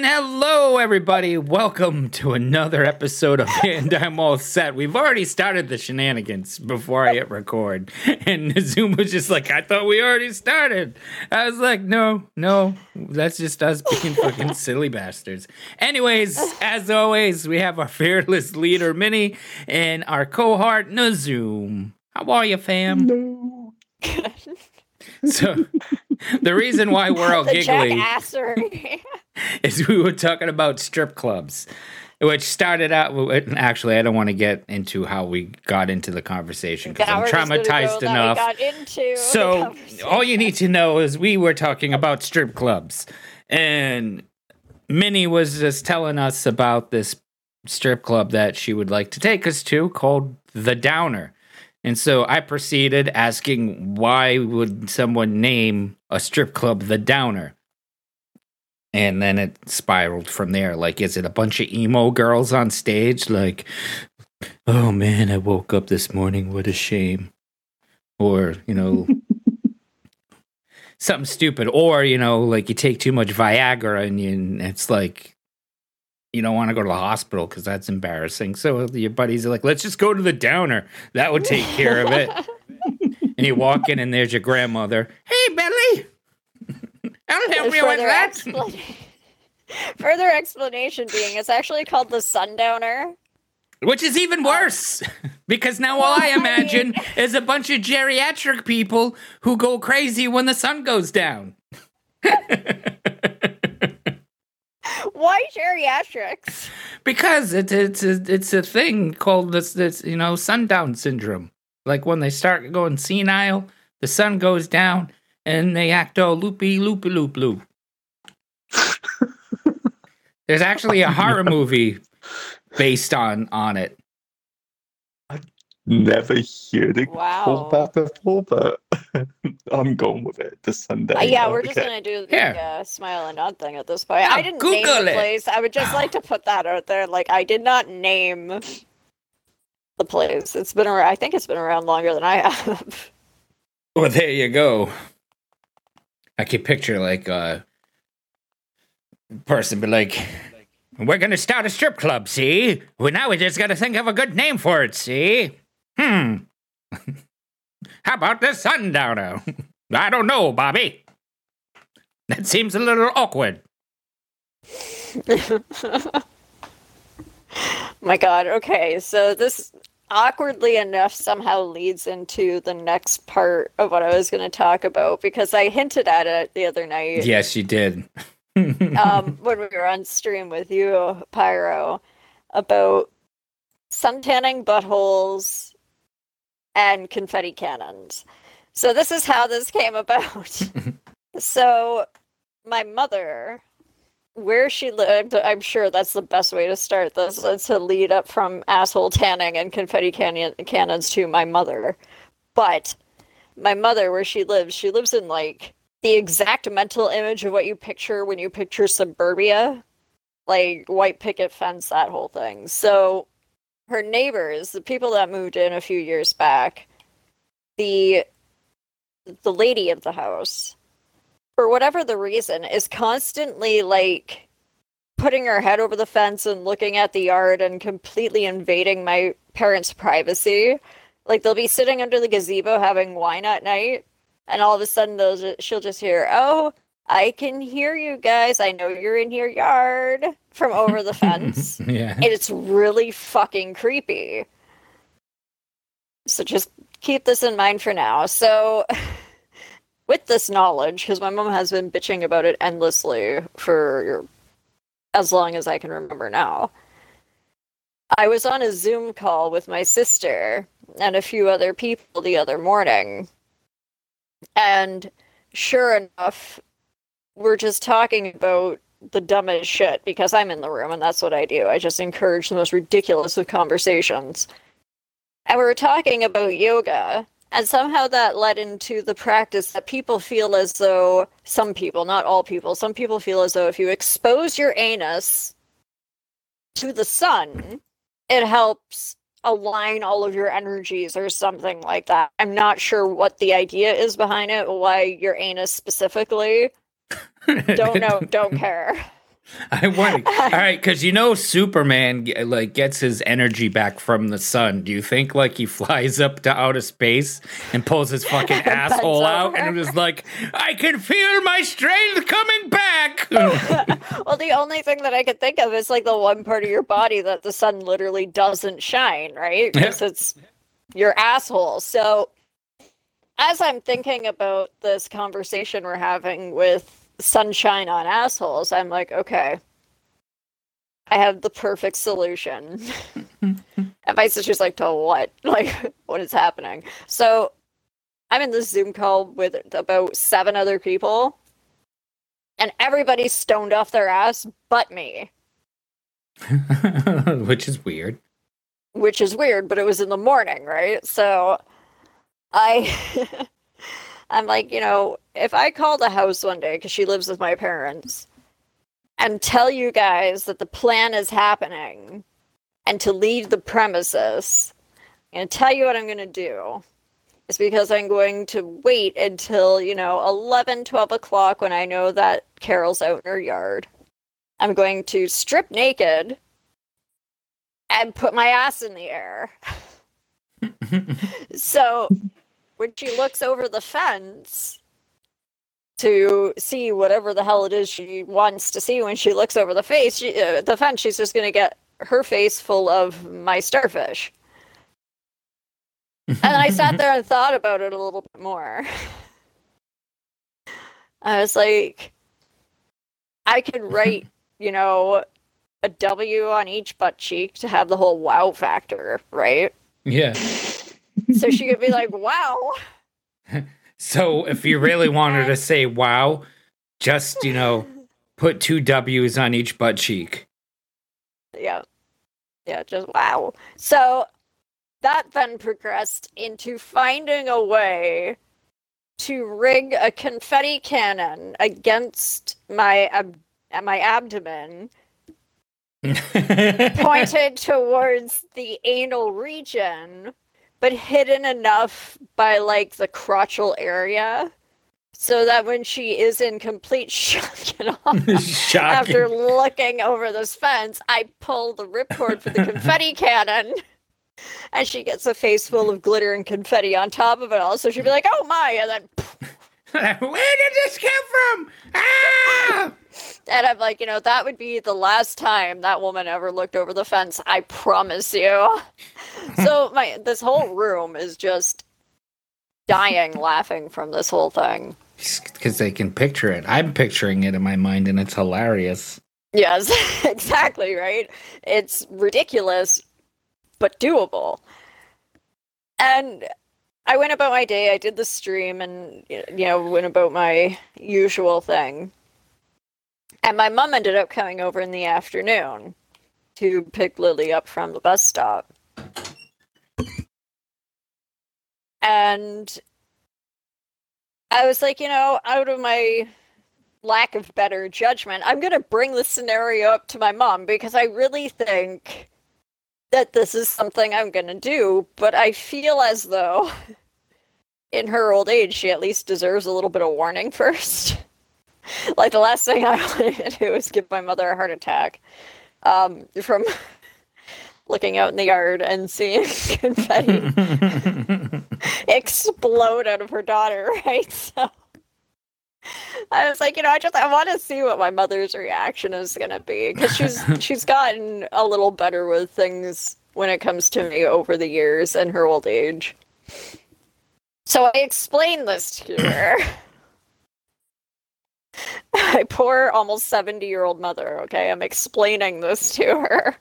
And hello, everybody. Welcome to another episode of And I'm All Set. We've already started the shenanigans before I hit record. And Zoom was just like, I thought we already started. I was like, no, no, that's just us being fucking silly bastards. Anyways, as always, we have our fearless leader, Minnie, and our cohort, Nazoom. How are you, fam? No. So, the reason why we're all giggling is we were talking about strip clubs, which started out. Actually, I don't want to get into how we got into the conversation because I'm we're just gonna go traumatized enough. So, all you need to know is we were talking about strip clubs, and Minnie was just telling us about this strip club that she would like to take us to called The Downer. And so I proceeded asking why would someone name a strip club The Downer? And then it spiraled from there. Like, is it a bunch of emo girls on stage? Like, oh man, I woke up this morning. What a shame. Or, you know, something stupid. Or, you know, like you take too much Viagra and, you, and it's like, you don't want to go to the hospital because that's embarrassing. So uh, your buddies are like, let's just go to the downer. That would take care of it. and you walk in and there's your grandmother. Hey, Billy. I'll help you with that. further explanation being it's actually called the sundowner. Which is even oh. worse because now all I imagine is a bunch of geriatric people who go crazy when the sun goes down. Why geriatrics? Because it's it's a, it's a thing called this this you know sundown syndrome. Like when they start going senile, the sun goes down and they act all loopy loopy loop loop. There's actually a horror movie based on on it. Never heard it Wow. called that before, but I'm going with it. The Sunday. Uh, yeah, we're just okay. gonna do the Here. uh, smile and nod thing at this point. Yeah, I didn't name Google the it. place. I would just like to put that out there. Like, I did not name the place. It's been around. I think it's been around longer than I have. Well, there you go. I can picture like a person be like, "We're gonna start a strip club, see? Well, now we just gotta think of a good name for it, see? Hmm. How about the sundowner? I don't know, Bobby. That seems a little awkward. My God. Okay, so this awkwardly enough somehow leads into the next part of what I was going to talk about because I hinted at it the other night Yes, you did. um, when we were on stream with you, Pyro, about suntanning buttholes and confetti cannons. So this is how this came about. so my mother, where she lived, I'm sure that's the best way to start this, is to lead up from asshole tanning and confetti cannon- cannons to my mother. But my mother, where she lives, she lives in like the exact mental image of what you picture when you picture suburbia, like white picket fence, that whole thing. So her neighbors, the people that moved in a few years back, the the lady of the house, for whatever the reason, is constantly like putting her head over the fence and looking at the yard and completely invading my parents' privacy. Like they'll be sitting under the gazebo having wine at night, and all of a sudden they'll she'll just hear, "Oh, I can hear you guys. I know you're in your yard from over the fence." yeah. and it's really fucking creepy. So just keep this in mind for now. So, with this knowledge, because my mom has been bitching about it endlessly for as long as I can remember now, I was on a Zoom call with my sister and a few other people the other morning. And sure enough, we're just talking about the dumbest shit because I'm in the room and that's what I do. I just encourage the most ridiculous of conversations. And we were talking about yoga, and somehow that led into the practice that people feel as though, some people, not all people, some people feel as though if you expose your anus to the sun, it helps align all of your energies or something like that. I'm not sure what the idea is behind it, why your anus specifically. Don't know, don't care. I wonder. All right, because you know Superman like gets his energy back from the sun. Do you think like he flies up to outer space and pulls his fucking asshole out and is like, "I can feel my strength coming back." Well, the only thing that I could think of is like the one part of your body that the sun literally doesn't shine, right? Because it's your asshole. So, as I'm thinking about this conversation we're having with sunshine on assholes, I'm like, okay, I have the perfect solution. and my sister's like, to what? Like, what is happening? So, I'm in this Zoom call with about seven other people and everybody's stoned off their ass but me, Which is weird. which is weird, but it was in the morning, right? So I I'm like, you know, if I call the house one day cuz she lives with my parents and tell you guys that the plan is happening and to leave the premises and tell you what I'm going to do is because I'm going to wait until, you know, 11, 12 o'clock when I know that Carol's out in her yard. I'm going to strip naked and put my ass in the air. So when she looks over the fence to see whatever the hell it is she wants to see, when she looks over the face, she, uh, the fence, she's just going to get her face full of my starfish. And I sat there and thought about it a little bit more. I was like, I could write, you know, a W on each butt cheek to have the whole wow factor, right? Yeah. So she could be like, wow. So if you really wanted to say wow, just, you know, put two W's on each butt cheek. Yeah. Yeah, just wow. So that then progressed into finding a way to rig a confetti cannon against my ab- my abdomen pointed towards the anal region, but hidden enough by like the crotchal area. So that when she is in complete shock and awe Shocking. after looking over this fence, I pull the ripcord for the confetti cannon. And she gets a face full of glitter and confetti on top of it all. So she'd be like, oh my. And then, Where did this come from? Ah! And I'm like, you know, that would be the last time that woman ever looked over the fence. I promise you. so my this whole room is just dying laughing from this whole thing. Because they can picture it. I'm picturing it in my mind, and it's hilarious. Yes, exactly, right? It's ridiculous, but doable. And I went about my day, I did the stream and you know, went about my usual thing. And my mom ended up coming over in the afternoon to pick Lily up from the bus stop. And I was like, you know, out of my lack of better judgment, I'm going to bring the scenario up to my mom because I really think that this is something I'm going to do, but I feel as though in her old age, she at least deserves a little bit of warning first. like the last thing I want to do is give my mother a heart attack um, from looking out in the yard and seeing confetti explode out of her daughter, right? So I was like, you know, I just I want to see what my mother's reaction is going to be because she's she's gotten a little better with things when it comes to me over the years and her old age. So I explained this to her. My poor, almost 70 year old mother, okay? I'm explaining this to her.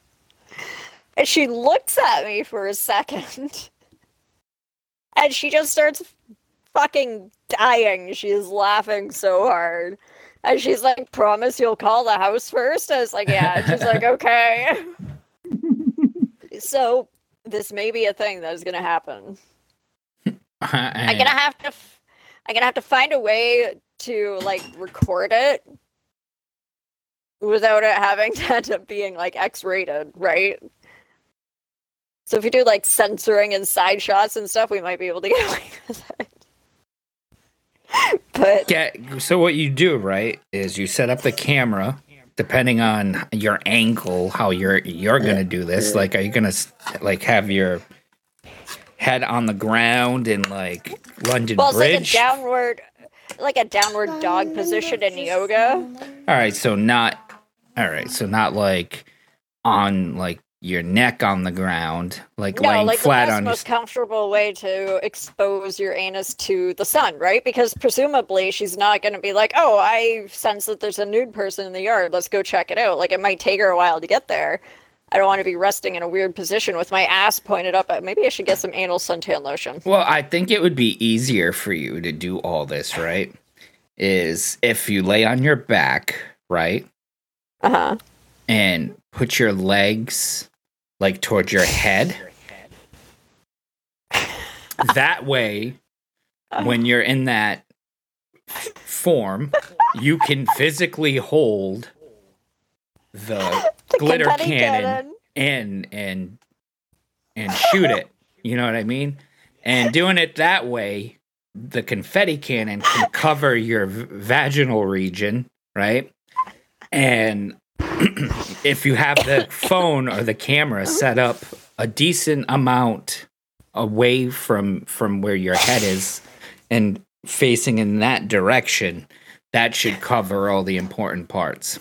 And she looks at me for a second. And she just starts fucking dying. She's laughing so hard. And she's like, Promise you'll call the house first? I was like, Yeah. And she's like, Okay. so this may be a thing that is going to happen. I'm gonna have to. F- I'm gonna have to find a way to like record it without it having to end up being like X-rated, right? So if you do like censoring and side shots and stuff, we might be able to get away with it. but Yeah. So what you do, right, is you set up the camera depending on your angle, how you're you're gonna do this. Like, are you gonna like have your head on the ground in like London Well, it's like a Bridge? downward, like a downward dog position in yoga. all right, so not all right, so not like on like your neck on the ground, like No, laying like the flat best, on your most comfortable way to expose your anus to the sun, right? Because presumably she's not going to be like, "Oh, I sense that there's a nude person in the yard. Let's go check it out." Like it might take her a while to get there. I don't want to be resting in a weird position with my ass pointed up. Maybe I should get some anal suntan lotion. Well, I think it would be easier for you to do all this, right? Is if you lay on your back, right? Uh huh. And put your legs like towards your head. that way, when you're in that form, you can physically hold the glitter confetti cannon and and and shoot it. You know what I mean? And doing it that way, the confetti cannon can cover your v- vaginal region, right? And if you have the phone or the camera set up a decent amount away from from where your head is and facing in that direction, that should cover all the important parts.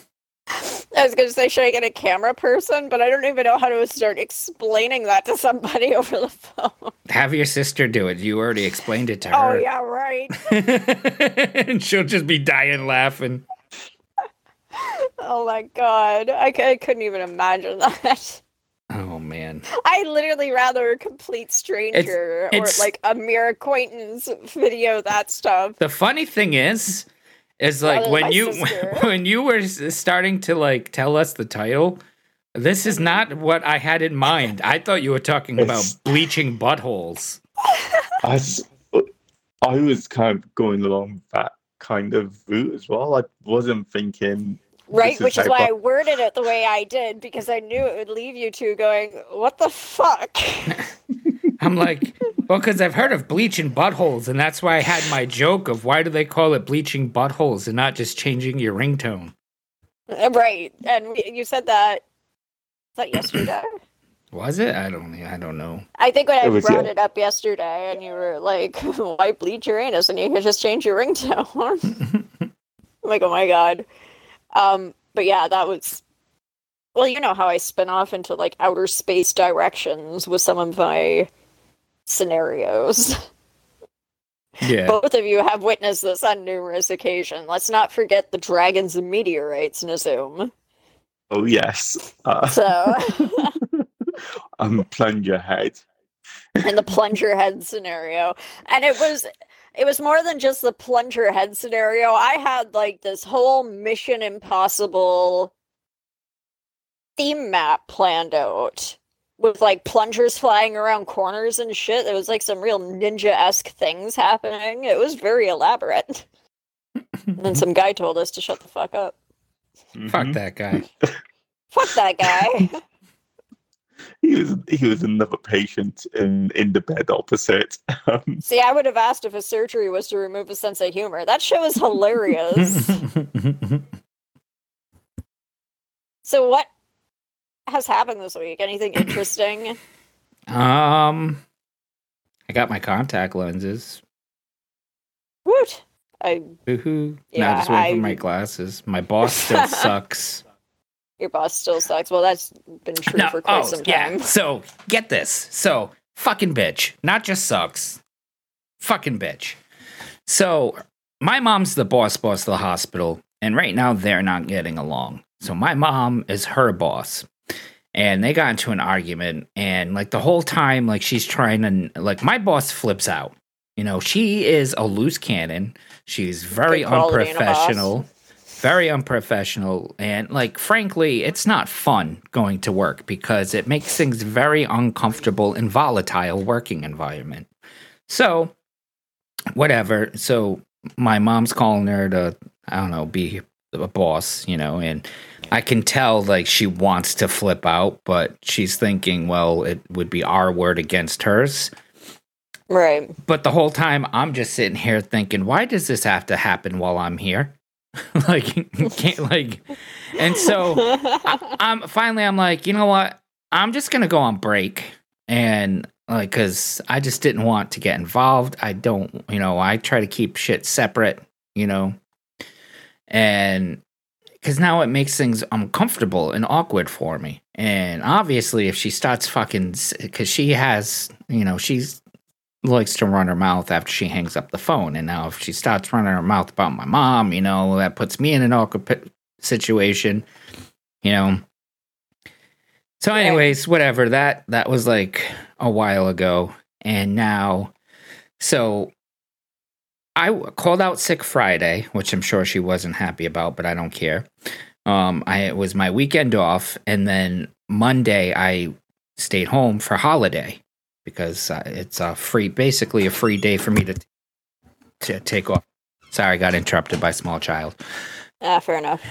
I was going to say, should I get a camera person? But I don't even know how to start explaining that to somebody over the phone. Have your sister do it. You already explained it to oh, her. Oh yeah, right. and she'll just be dying laughing. Oh my god, I, I couldn't even imagine that. Oh man. I literally rather a complete stranger it's- or like a mere acquaintance video that stuff. The funny thing is is like when you sister. when you were starting to like tell us the title, this is not what I had in mind. I thought you were talking about It's- bleaching buttholes. I, I was kind of going along that kind of route as well. I wasn't thinking Right, which is why bu- I worded it the way I did because I knew it would leave you two going, "What the fuck?" I'm like, well, because I've heard of bleaching buttholes, and that's why I had my joke of why do they call it bleaching buttholes and not just changing your ringtone? Uh, right, and you said that. Was that yesterday? Was it? I don't. I don't know. I think when I It was, brought yeah. it up yesterday, and you were like, "Why bleach your anus?" and you could just change your ringtone. I'm like, oh my god. Um, but yeah, that was. Well, you know how I spin off into like outer space directions with some of my scenarios. Yeah. Both of you have witnessed this on numerous occasions. Let's not forget the dragons and meteorites in a Zoom. Oh yes, uh, So, I'm plunger head. in the plunger head scenario, and it was it was more than just the plunger head scenario. I had like this whole Mission Impossible theme map planned out with like plungers flying around corners and shit. There was like some real ninja esque things happening. It was very elaborate. And then some guy told us to shut the fuck up. Fuck Mhm. that guy. Fuck that guy. He was he was another patient in in the bed opposite. Um, See, I would have asked if his surgery was to remove his sense of humor. That show is hilarious. so, what has happened this week? Anything interesting? um, I got my contact lenses. Woot! I Woohoo! now Yeah, just waiting for I- my glasses. My boss still sucks. Your boss still sucks. Well, that's been true No, for quite oh, some yeah. time. So get this. So fucking bitch. Not just sucks. Fucking bitch. So my mom's the boss boss of the hospital, and right now they're not getting along. So my mom is her boss. And they got into an argument, and like the whole time, like she's trying to like my boss flips out. You know, she is a loose cannon. She's very Good quality in a boss. unprofessional very unprofessional and like frankly it's not fun going to work because it makes things very uncomfortable and volatile working environment. So whatever. So my mom's calling her to i don't know be a boss you know and i can tell like she wants to flip out but she's thinking well it would be our word against hers. Right. but the whole time i'm just sitting here thinking why does this have to happen while i'm here like can't like and so I, I'm finally I'm like, you know what? I'm just gonna go on break and like because I just didn't want to get involved. I don't, you know, I try to keep shit separate, you know, and because now it makes things uncomfortable and awkward for me. And obviously, if she starts fucking, because she has, you know, she's likes to run her mouth after she hangs up the phone. And now if she starts running her mouth about my mom, you know, that puts me in an awkward situation, you know. So, anyways, whatever. That that was like a while ago, and now, so I called out sick Friday, which I'm sure she wasn't happy about, but I don't care. Um, I it was my weekend off, and then Monday I stayed home for holiday because uh, it's a free, basically a free day for me to to take off. Sorry, I got interrupted by a small child. Ah, fair enough.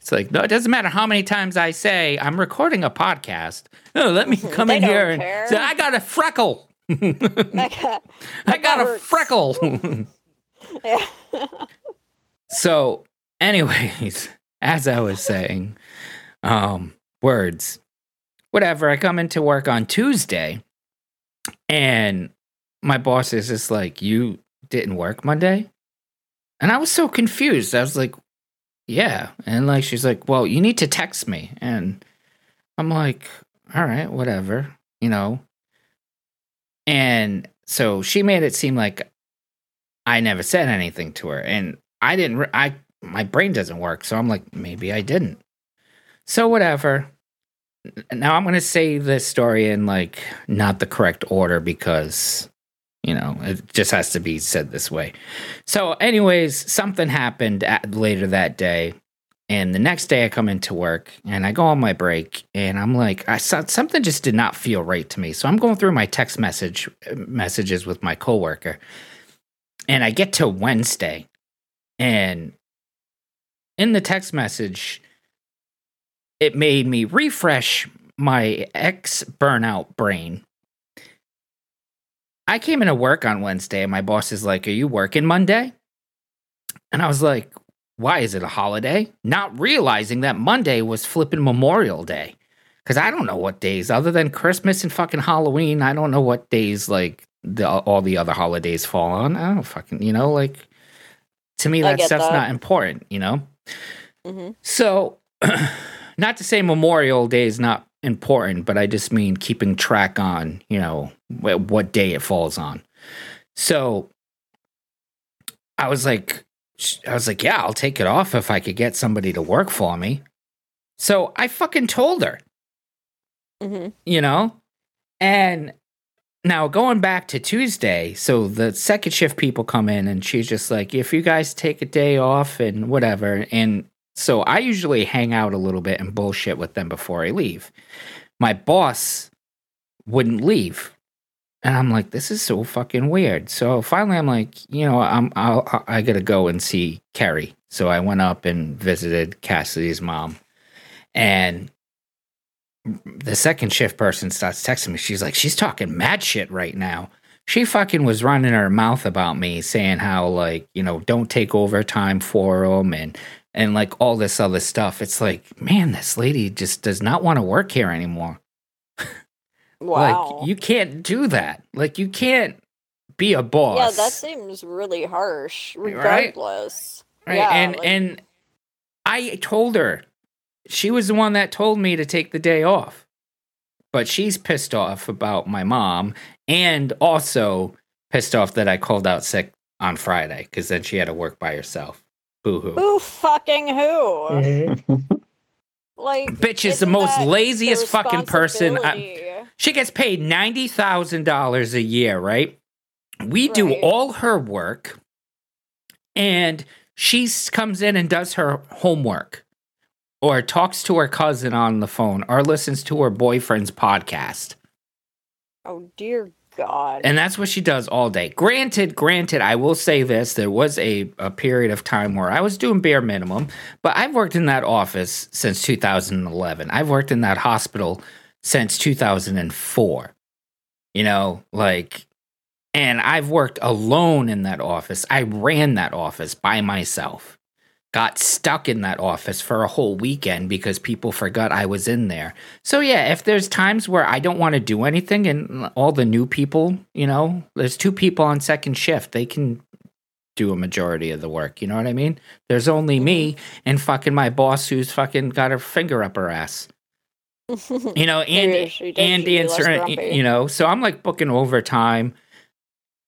It's like, no, it doesn't matter how many times I say I'm recording a podcast. No, let me come in here and care. say, I got a freckle. Mecca. I got a hurts. freckle. Yeah. so, anyways, as I was saying, um, words, whatever. I come into work on Tuesday, and my boss is just like, "You didn't work Monday," and I was so confused. I was like, "Yeah," and like she's like, "Well, you need to text me," and I'm like, "All right, whatever," you know. And so she made it seem like I never said anything to her, and I didn't. I my brain doesn't work, so I'm like, maybe I didn't. So whatever. Now I'm gonna say this story in like not the correct order because you know it just has to be said this way. So, anyways, something happened at, later that day, and the next day I come into work and I go on my break, and I'm like, I something just did not feel right to me. So I'm going through my text message messages with my coworker and I get to Wednesday, and in the text message, it made me refresh my ex burnout brain. I came into work on Wednesday, and my boss is like, Are you working Monday? And I was like, Why is it a holiday? Not realizing that Monday was flipping Memorial Day. Because I don't know what days, other than Christmas and fucking Halloween, I don't know what days like the all the other holidays fall on. I don't fucking, you know, like to me that stuff's that. not important, you know. hmm So, not to say Memorial Day is not important, but I just mean keeping track on, you know, wh- what day it falls on. So, I was like, I was like, yeah, I'll take it off if I could get somebody to work for me. So I fucking told her hmm you know? And now going back to Tuesday, so the second shift people come in and she's just like, if you guys take a day off and whatever. And so I usually hang out a little bit and bullshit with them before I leave. My boss wouldn't leave. And I'm like, this is so fucking weird. So finally, I'm like, you know, I'm I'll, I gotta go and see Carrie. So I went up and visited Cassidy's mom, and the second shift person starts texting me. She's like, she's talking mad shit right now. She fucking was running her mouth about me, saying how like you know don't take overtime for them and and like all this other stuff. It's like, man, this lady just does not want to work here anymore. Wow. Like you can't do that. Like you can't be a boss. yeah, that seems really harsh. Eh, right? Regardless. right. yeah, and like- and I told her she was the one that told me to take the day off. But she's pissed off about my mom and also pissed off that I called out sick on Friday because then she had to work by herself. Boo hoo. Who fucking who? Mhm. Like, Bitch is the most laziest the fucking person I- She gets paid ninety thousand dollars a year, right? We do all her work, and she comes in and does her homework, or talks to her cousin on the phone, or listens to her boyfriend's podcast, Oh dear God. and that's what she does all day. Granted, granted, I will say this: there was a a period of time where I was doing bare minimum, but I've worked in that office since 2011. I've worked in that hospital since 2004. You know, like, and I've worked alone in that office. I ran that office by myself. Got stuck in that office for a whole weekend because people forgot I was in there. So yeah, if there's times where I don't want to do anything and all the new people, you know, there's two people on second shift, they can do a majority of the work, you know what I mean? There's only me and fucking my boss who's fucking got her finger up her ass. You know, and and she'd be less answering, you know, so I'm like booking overtime,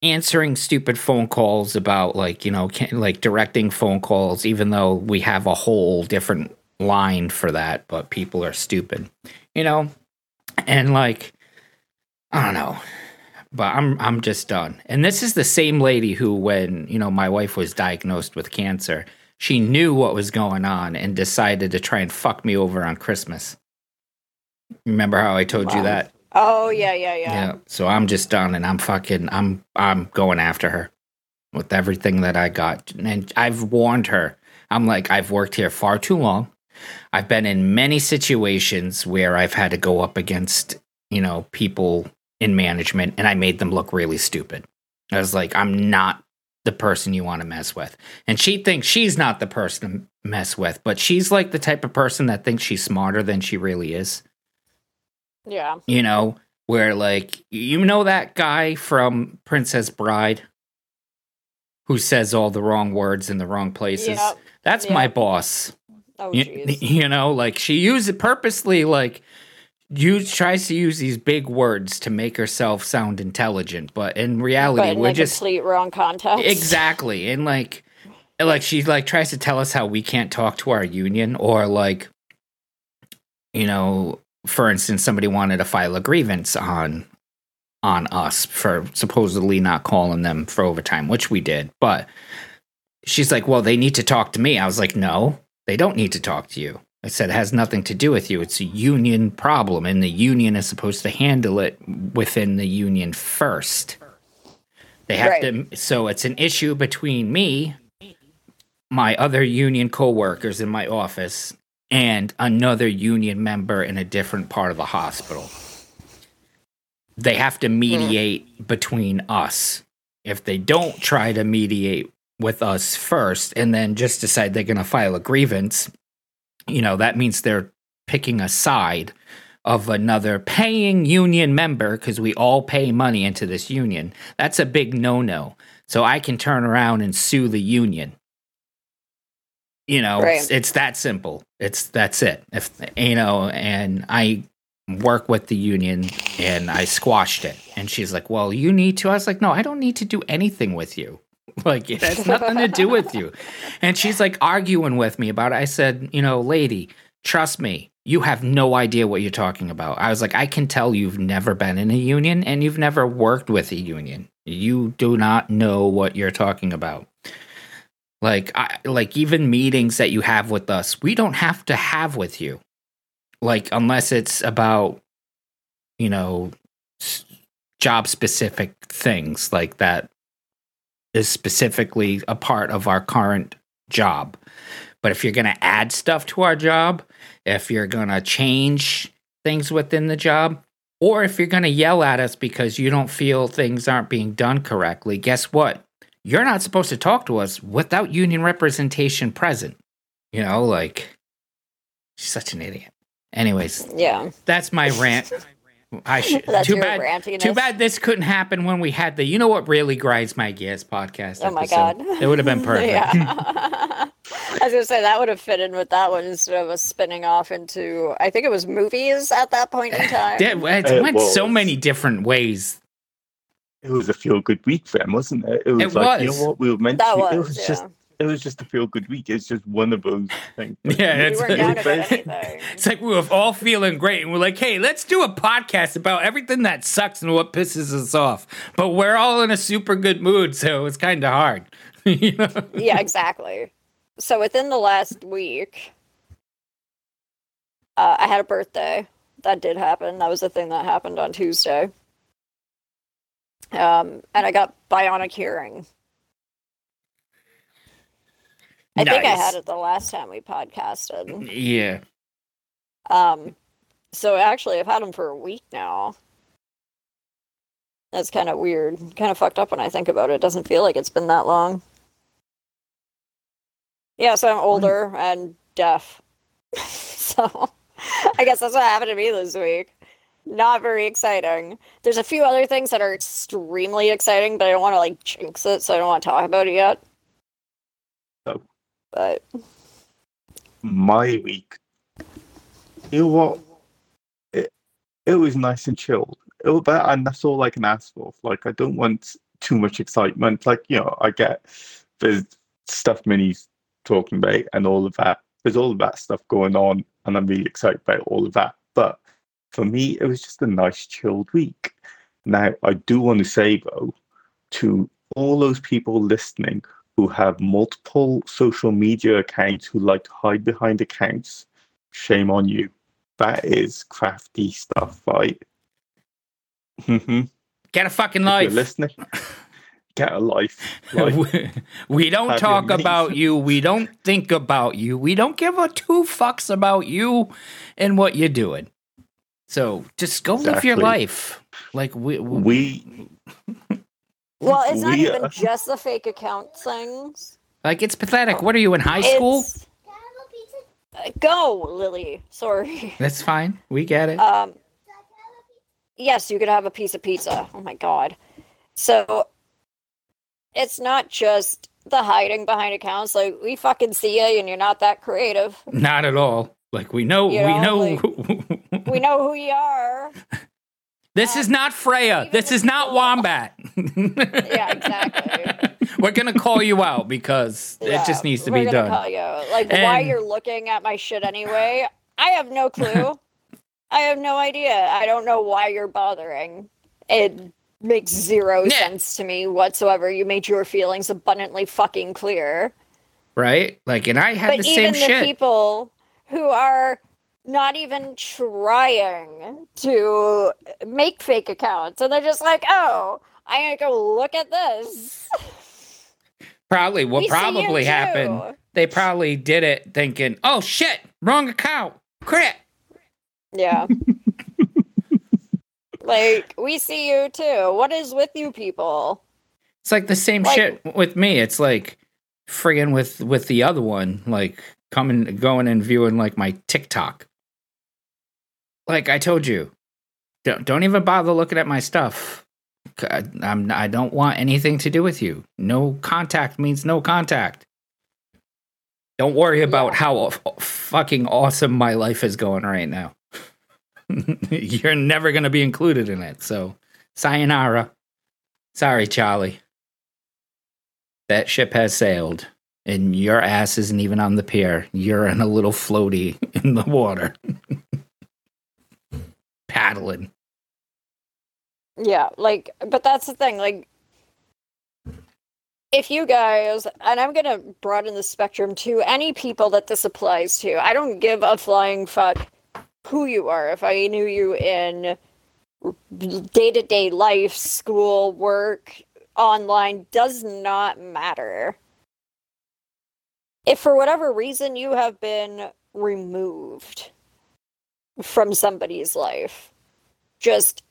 answering stupid phone calls about like, you know, can, like directing phone calls, even though we have a whole different line for that, but people are stupid, you know, and like, I don't know, but I'm I'm just done. And this is the same lady who, when you know, my wife was diagnosed with cancer, she knew what was going on and decided to try and fuck me over on Christmas. Remember how I told you that? Oh yeah, yeah, yeah. Yeah. So I'm just done and I'm fucking I'm I'm going after her with everything that I got. And I've warned her. I'm like, I've worked here far too long. I've been in many situations where I've had to go up against, you know, people in management and I made them look really stupid. I was like, I'm not the person you want to mess with. And she thinks she's not the person to mess with, but she's like the type of person that thinks she's smarter than she really is Yeah. you know, where like you know that guy from Princess Bride who says all the wrong words in the wrong places. Yep. That's my boss. Oh You, you know, like she uses purposely like use tries to use these big words to make herself sound intelligent, but in reality But in we're the just complete wrong context. Exactly. And like like she like tries to tell us how we can't talk to our union or like you know, for instance, somebody wanted to file a grievance on on us for supposedly not calling them for overtime, which we did. But she's like, "Well, they need to talk to me." I was like, "No, they don't need to talk to you." I said it has nothing to do with you. It's a union problem, and the union is supposed to handle it within the union first. They have Right. to. So it's an issue between me, my other union coworkers in my office, and another union member in a different part of the hospital. They have to mediate between us. If they don't try to mediate with us first and then just decide they're going to file a grievance, you know, that means they're picking a side of another paying union member because we all pay money into this union. That's a big no no. So I can turn around and sue the union. You know, Right. it's, it's that simple. It's that's it. If you know, and I work with the union and I squashed it. And she's like, Well, you need to. I was like, No, I don't need to do anything with you. Like, it has nothing to do with you. And she's like arguing with me about it. I said, You know, lady, trust me, you have no idea what you're talking about. I was like, I can tell you've never been in a union and you've never worked with a union. You do not know what you're talking about. Like, I, like even meetings that you have with us, we don't have to have with you. Like, unless it's about, you know, job specific things like that is specifically a part of our current job. But if you're going to add stuff to our job, if you're going to change things within the job, or if you're going to yell at us because you don't feel things aren't being done correctly, guess what? You're not supposed to talk to us without union representation present. You know, like, she's such an idiot. Anyways, Yeah. that's my rant. I should. That's too bad. rantiness. Too bad this couldn't happen when we had the. You know what really grinds my gears podcast. Oh my god. It would have been perfect. I was gonna say that would have fit in with that one instead of us spinning off into I think it was movies at that point in time. It It went so many different ways. It was a feel good week for them, wasn't it? It was It like you know what we were meant That to. It was, was yeah. just it was just a feel good week. It's just one of those things. Yeah, we it's, weren't down about it's- it's like we were all feeling great, and we're like, "Hey, let's do a podcast about everything that sucks and what pisses us off." But we're all in a super good mood, so it's kind of hard. you know? yeah, exactly. So within the last week, uh, I had a birthday. That did happen. That was the thing that happened on Tuesday. Um, and I got bionic hearing. I think I had it the last time we podcasted. Yeah. Um, so actually, I've had them for a week now. That's kind of weird. Kind of fucked up when I think about it. It doesn't feel like it's been that long. Yeah, so I'm older and deaf. so I guess that's what happened to me this week. Not very exciting. There's a few other things that are extremely exciting, but I don't want to like jinx it, so I don't want to talk about it yet. Oh. But My week. You know what? It it was nice and chilled. It was better, and that's all I can ask for. Like I don't want too much excitement. Like you know, I get there's stuff Minnie's talking about and all of that. There's all of that stuff going on, and I'm really excited about all of that. But for me, it was just a nice chilled week. Now I do want to say though, to all those people listening who have multiple social media accounts who like to hide behind accounts, shame on you. That is crafty stuff, right? hmm Get a fucking If you're life. listening, get a life. Like, we, we don't Have talk about you. We don't think about you. We don't give a two fucks about you and what you're doing. So just go live your life. Like we, we we well, it's not We, even uh, just the fake account things. like it's pathetic. What are you in high school? Uh, go, Lily. Sorry. That's fine. We get it. Um, yes, you could have a piece of pizza. Oh my god. So it's not just the hiding behind accounts. Like we fucking see you, and you're not that creative. Not at all. Like we know, You we know, know. We know who you are. this is um, not Freya. This is not people- Wombat. Yeah, exactly. We're gonna call you out because Yeah, it just needs to be done. Call you. Like why you're looking at my shit anyway? I have no clue. I have no idea. I don't know why you're bothering. It makes zero Yeah. sense to me whatsoever. You made your feelings abundantly fucking clear. right? Like, and I had but the even same the shit. people who are not even trying to make fake accounts and they're just like oh i'm gonna go look at this Probably what We probably happened. They probably did it thinking, "Oh shit, wrong account, crit." yeah like we see you too what is with you people It's like the same Like- shit with me. It's like friggin' with with the other one, like coming, going and viewing like my TikTok. Like I told you, don't don't even bother looking at my stuff. I- I'm I don't want anything to do with you. No contact means no contact. Don't worry about Yeah. how f- fucking awesome my life is going right now. You're never gonna be included in it. So, sayonara. Sorry, Charlie. That ship has sailed, and your ass isn't even on the pier. You're in a little floaty in the water, paddling. Yeah, like, but that's the thing. Like, if you guys, and I'm going to broaden the spectrum to any people that this applies to, I don't give a flying fuck who you are. If I knew you in day to day life, school, work, online, does not matter. If for whatever reason you have been removed from somebody's life, just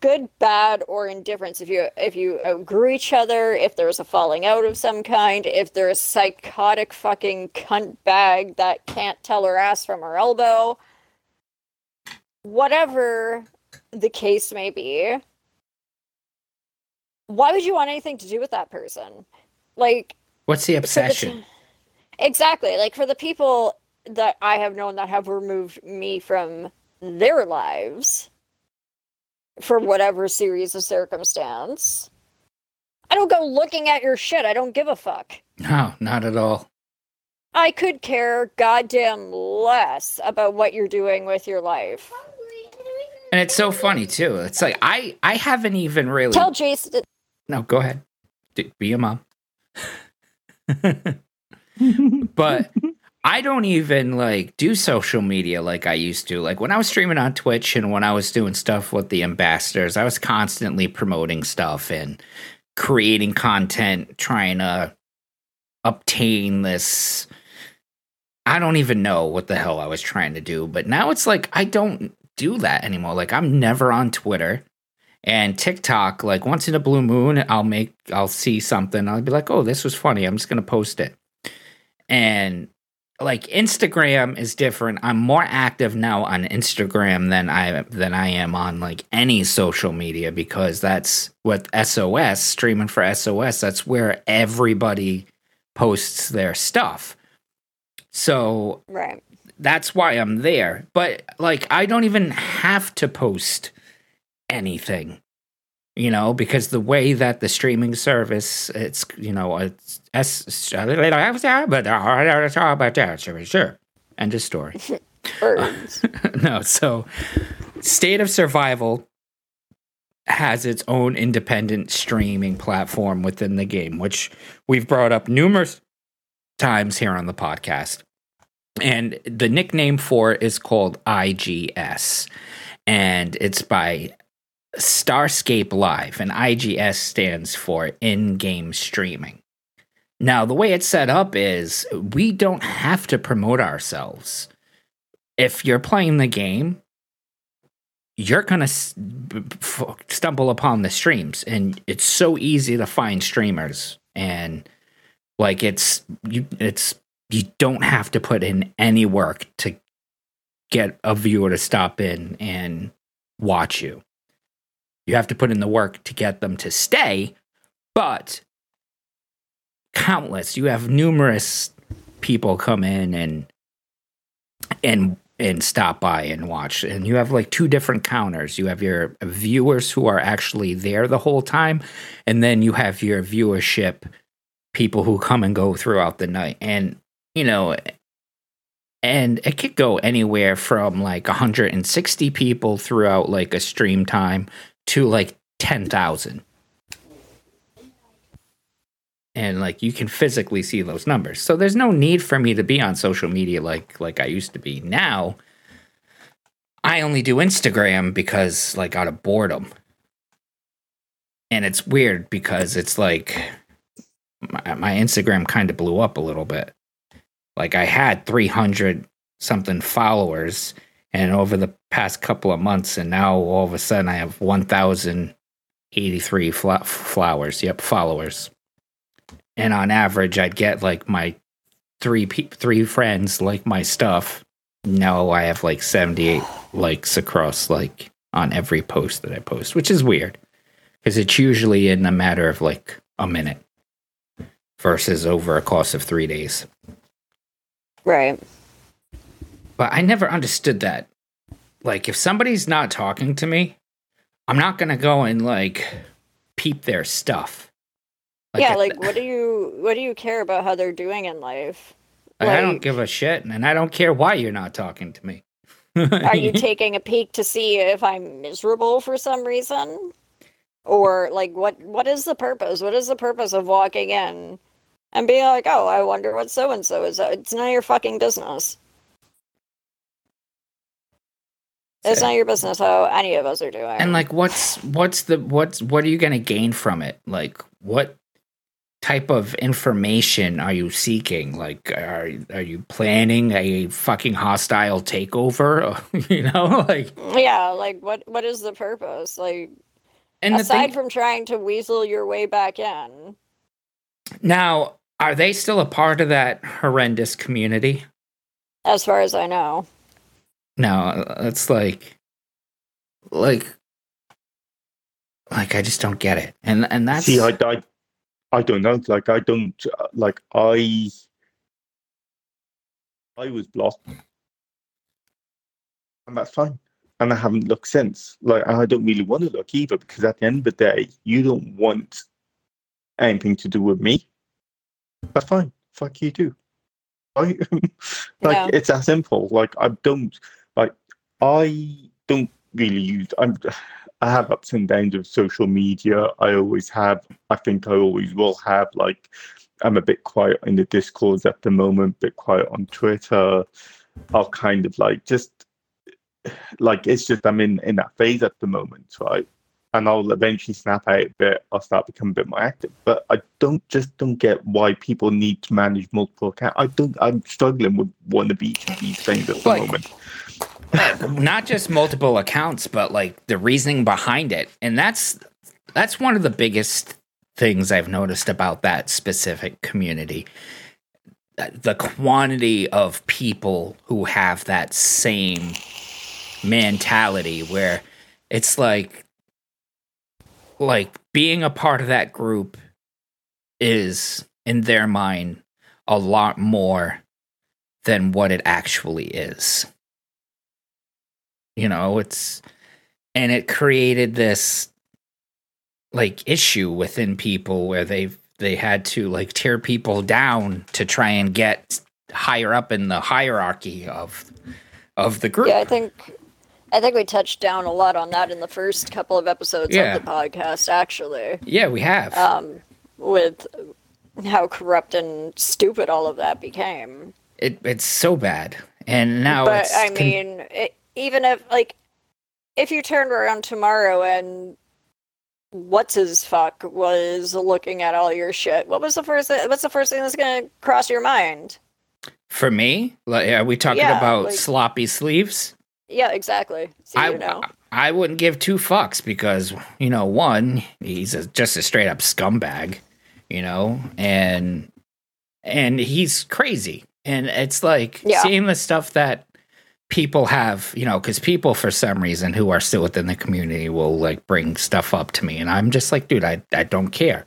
good bad or indifference if you if you outgrew each other if there's a falling out of some kind if there's a psychotic fucking cunt bag that can't tell her ass from her elbow whatever the case may be why would you want anything to do with that person like What's the the obsession? t- exactly. Like for the people that I have known that have removed me from their lives for whatever series of circumstance. I don't go looking at your shit. I don't give a fuck. No, not at all. I could care goddamn less about what you're doing with your life. And it's so funny too. It's like I I haven't even really. Tell Jason to no, go ahead. Be a mom. but I don't even like do social media like I used to. Like when I was streaming on Twitch and when I was doing stuff with the ambassadors, I was constantly promoting stuff and creating content, trying to obtain this. I don't even know what the hell I was trying to do, but now it's like I don't do that anymore. Like I'm never on Twitter and TikTok. Like once in a blue moon, I'll make, I'll see something, I'll be like, oh, this was funny. I'm just gonna post it. and like Instagram is different. I'm more active now on Instagram than I than I am on like any social media because that's what SOS streaming for SOS. That's where everybody posts their stuff. So Right. that's why I'm there. But like I don't even have to post anything. You know, because the way that the streaming service it's you know, it's S sure. End of story. Birds. no, so State of Survival has its own independent streaming platform within the game, which we've brought up numerous times here on the podcast. And the nickname for it is called IGS. And it's by Starscape Live. And IGS stands for in game streaming. Now, the way it's set up is we don't have to promote ourselves. If you're playing the game, you're going to stumble upon the streams and it's so easy to find streamers and like it's you it's you don't have to put in any work to get a viewer to stop in and watch you. You have to put in the work to get them to stay, but countless. You have numerous people come in and and and stop by and watch. And you have like two different counters. You have your viewers who are actually there the whole time, and then you have your viewership people who come and go throughout the night. And you know, and it could go anywhere from like 160 people throughout like a stream time to like 10,000 and like you can physically see those numbers. So there's no need for me to be on social media like like I used to be. Now I only do Instagram because like out of boredom. And it's weird because it's like my, my Instagram kind of blew up a little bit. Like I had 300 something followers and over the past couple of months and now all of a sudden I have 1083 fl- flowers, yep, followers. And on average i'd get like my three pe- three friends like my stuff. Now i have like 78 likes across like on every post that i post which is weird because it's usually in a matter of like a minute versus over a course of three days. Right. But i never understood that like if somebody's not talking to me i'm not gonna go and like peep their stuff yeah, like what do you what do you care about how they're doing in life? Like, I don't give a shit, and I don't care why you're not talking to me. Are you taking a peek to see if I'm miserable for some reason? Or like what what is the purpose? What is the purpose of walking in and being like, "Oh, I wonder what so and so is." Uh, it's none of your fucking business. It's not your business how any of us are doing. and like, what's what's the what's what are you gonna gain from it? Like, what type of information are you seeking? Like, are are you planning a fucking hostile takeover? you know, like, yeah, like what what is the purpose? Like and aside thing from trying to weasel your way back in. now, are they still a part of that horrendous community? As far as I know. No, it's like, like, like I just don't get it, and and that's See, I, I, I don't know. Like, I don't uh, like. I, I was blocked, and that's fine. And I haven't looked since. Like, I don't really want to look either because at the end of the day, you don't want anything to do with me. That's fine. Fuck you too. I, like, Yeah. it's that simple. Like, I don't like. I don't really use. I'm. I have ups and downs of social media. I always have. I think I always will have. Like, I'm a bit quiet in the discourse at the moment, bit quiet on Twitter. I'll kind of like just like it's just I'm in in that phase at the moment, right? And I'll eventually snap out a bit. I'll start becoming a bit more active. But I don't just don't get why people need to manage multiple accounts. I don't. I'm struggling with one of each of these things at the Like- moment. Not just multiple accounts but like the reasoning behind it. And that's that's one of the biggest things i've noticed about that specific community. The quantity of people who have that same mentality where it's like like being a part of that group is in their mind a lot more than what it actually is you know it's and it created this like issue within people where they they had to like tear people down to try and get higher up in the hierarchy of of the group Yeah, I think I think we touched down a lot on that in the first couple of episodes Yeah. of the podcast, actually, yeah we have um, with how corrupt and stupid all of that became. it, it's so bad and now but it's I con- mean, it, even if like if you turned around tomorrow and what's his fuck was looking at all your shit, what was the first? What's the first thing that's gonna cross your mind? for me like are we talking Yeah, about like- sloppy sleeves Yeah, exactly. So I, you know. I wouldn't give two fucks because you know one he's a, just a straight up scumbag you know and and he's crazy and it's like Yeah. seeing the stuff that people have you know because people for some reason who are still within the community will like bring stuff up to me and i'm just like dude i, I don't care.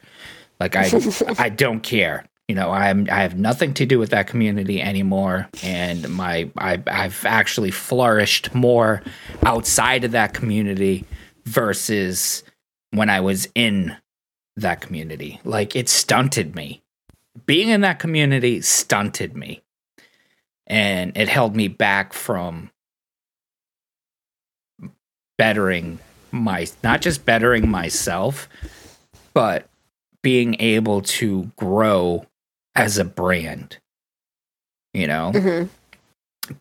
Like i i don't care. You know i'm i have nothing to do with that community anymore and my I, i've actually flourished more outside of that community versus when i was in that community. Like it stunted me. Being in that community stunted me and it held me back from bettering my not just bettering myself but being able to grow as a brand you know Mhm.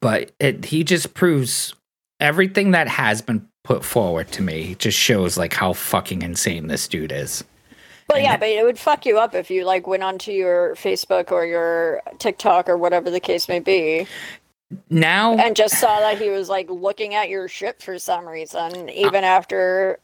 but it he just proves everything that has been put forward to me just shows like how fucking insane this dude is But yeah, but it would fuck you up if you like went onto your Facebook or your TikTok or whatever the case may be now and just saw that he was like looking at your shit for some reason, even after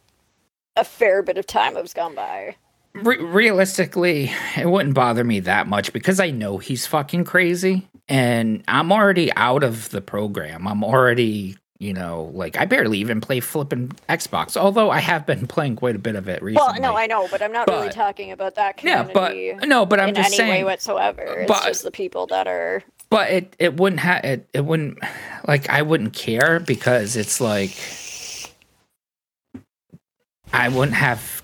a fair bit of time has gone by. re- realistically, it wouldn't bother me that much because I know he's fucking crazy and I'm already out of the program. I'm already, you know, like I barely even play flipping Xbox, although I have been playing quite a bit of it recently. Well, no, I know, but I'm not really talking about that yeah, but no, but I'm in just any saying way whatsoever. It's but- just the people that are. but it it wouldn't have it, it wouldn't like I wouldn't care because it's like I wouldn't have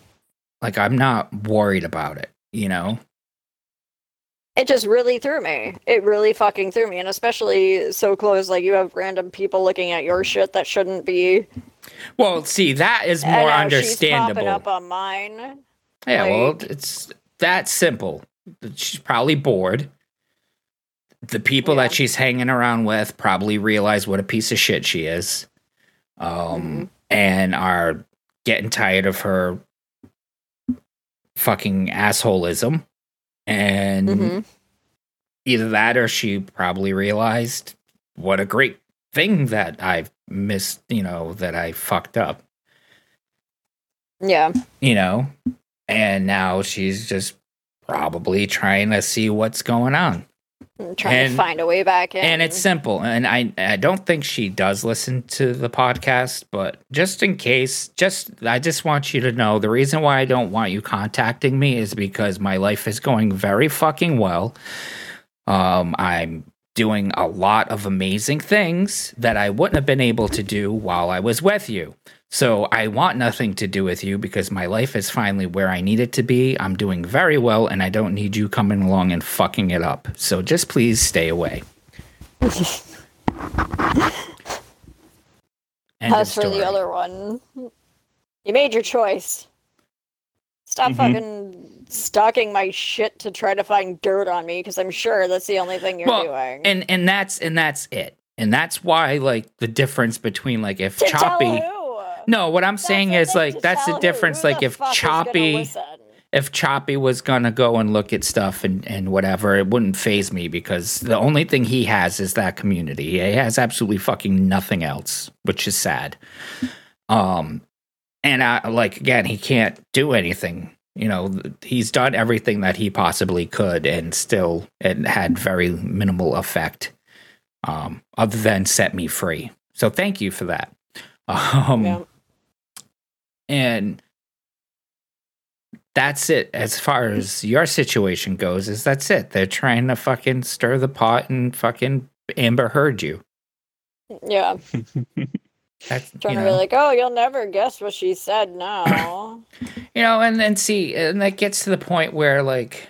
like I'm not worried about it, you know? It just really threw me. It really fucking threw me, and especially so close. Like you have random people looking at your shit that shouldn't be. Well, see, that is more now She's understandable. popping up on mine. Yeah, well, it's that simple. She's probably bored. The people Yeah. that she's hanging around with probably realize what a piece of shit she is, um, Mhm. and are getting tired of her fucking assholeism. And Mhm. either that or she probably realized what a great thing that I've missed, you know, that I fucked up Yeah. you know, and now she's just probably trying to see what's going on. I'm trying And- to find a way back in. And it's simple. And I I don't think she does listen to the podcast, but just in case, just I just want you to know the reason why I don't want you contacting me is because my life is going very fucking well. Um I'm doing a lot of amazing things that I wouldn't have been able to do while I was with you. So I want nothing to do with you because my life is finally where I need it to be. I'm doing very well and I don't need you coming along and fucking it up. So just please stay away. End As for the other one, you made your choice. Stop Mhm. fucking stalking my shit to try to find dirt on me because I'm sure that's the only thing you're Well, doing. and and that's and that's it. And that's why like the difference between like if to tell Choppy who? No, what I'm That's saying is like that's the difference like the if Choppy if Choppy was gonna go and look at stuff and, and whatever, it wouldn't phase me because the only thing he has is that community. He has absolutely fucking nothing else, which is sad. Um, and I like again, he can't do anything You know, he's done everything that he possibly could, and still it had very minimal effect, um, other than set me free. So thank you for that. Um, Yeah. And that's it as far as your situation goes is that's it they're trying to fucking stir the pot and fucking amber heard you Yeah. that's Trying you to be like, oh, you'll never guess what she said now. you know and then see and that gets to the point where like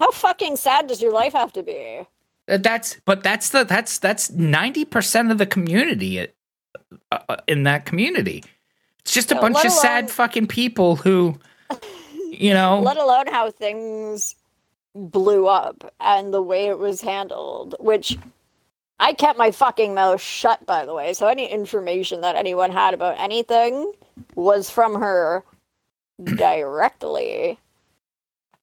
How fucking sad does your life have to be? uh, that's but that's the that's that's 90% of the community uh, uh, in that community it's just a Yeah, bunch of sad fucking people who you know Let alone how things blew up and the way it was handled, which I kept my fucking mouth shut, by the way. So any information that anyone had about anything was from her directly.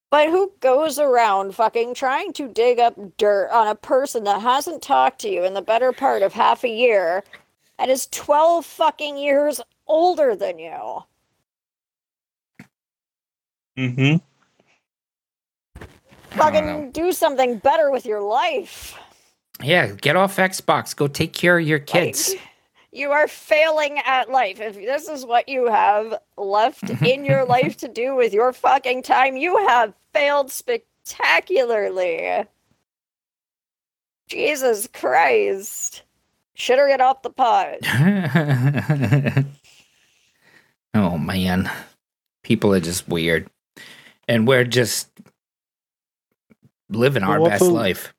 But who goes around fucking trying to dig up dirt on a person that hasn't talked to you in the better part of half a year and is 12 fucking years older than you? Mm hmm I don't know. Fucking do something better with your life. yeah get off xbox go take care of your kids Like, you are failing at life. If this is what you have left in your life to do with your fucking time, you have failed spectacularly. Jesus Christ. Should her get off the pot. oh man people are just weird and we're just living our Well, best life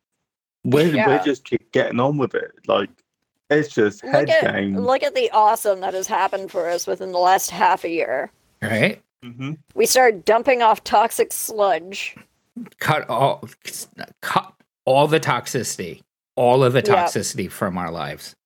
We're, Yeah. we're just getting on with it. Like, it's just Look at, down. look at the awesome that has happened for us within the last half a year. right hmm We started dumping off toxic sludge. cut all cut all the toxicity all of the Yeah. toxicity from our lives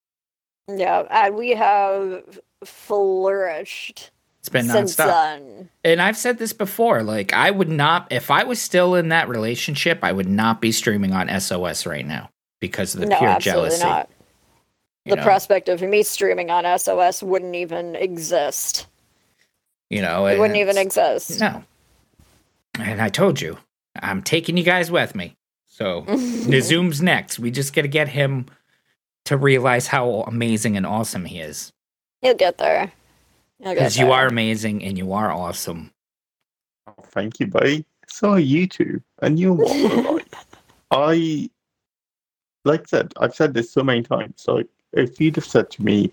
Yeah, and we have flourished it's been since nonstop then. and i've said this before like i would not if i was still in that relationship i would not be streaming on sos right now because of the no, pure absolutely jealousy not. The know? prospect of me streaming on SOS wouldn't even exist. you know It wouldn't even exist. no and i told you i'm taking you guys with me so Nazoom's next. We just got to get him to realize how amazing and awesome he is. He'll get there. He'll get Because you are amazing and you are awesome. Oh, thank you, buddy. So are you two. And you know what? like, I, like I said, I've said this so many times. Like, if you'd have said to me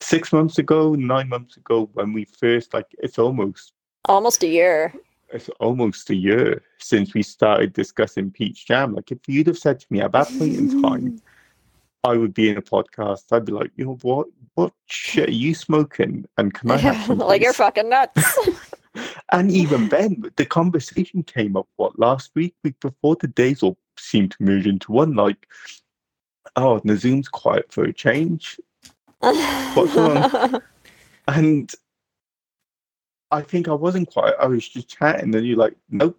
six months ago, nine months ago, when we first, like, it's almost almost a year. it's almost a year since we started discussing peach jam. Like, if you'd have said to me at that point in time, I would be in a podcast. I'd be like, you know what? What shit are you smoking? And can I have some? like you're fucking nuts. And even then, the conversation came up. What last week, week before, the days all seemed to merge into one. Like, oh, Nazoom's quiet for a change, What's on? and I think I wasn't quiet. I was just chatting, and you're like, nope.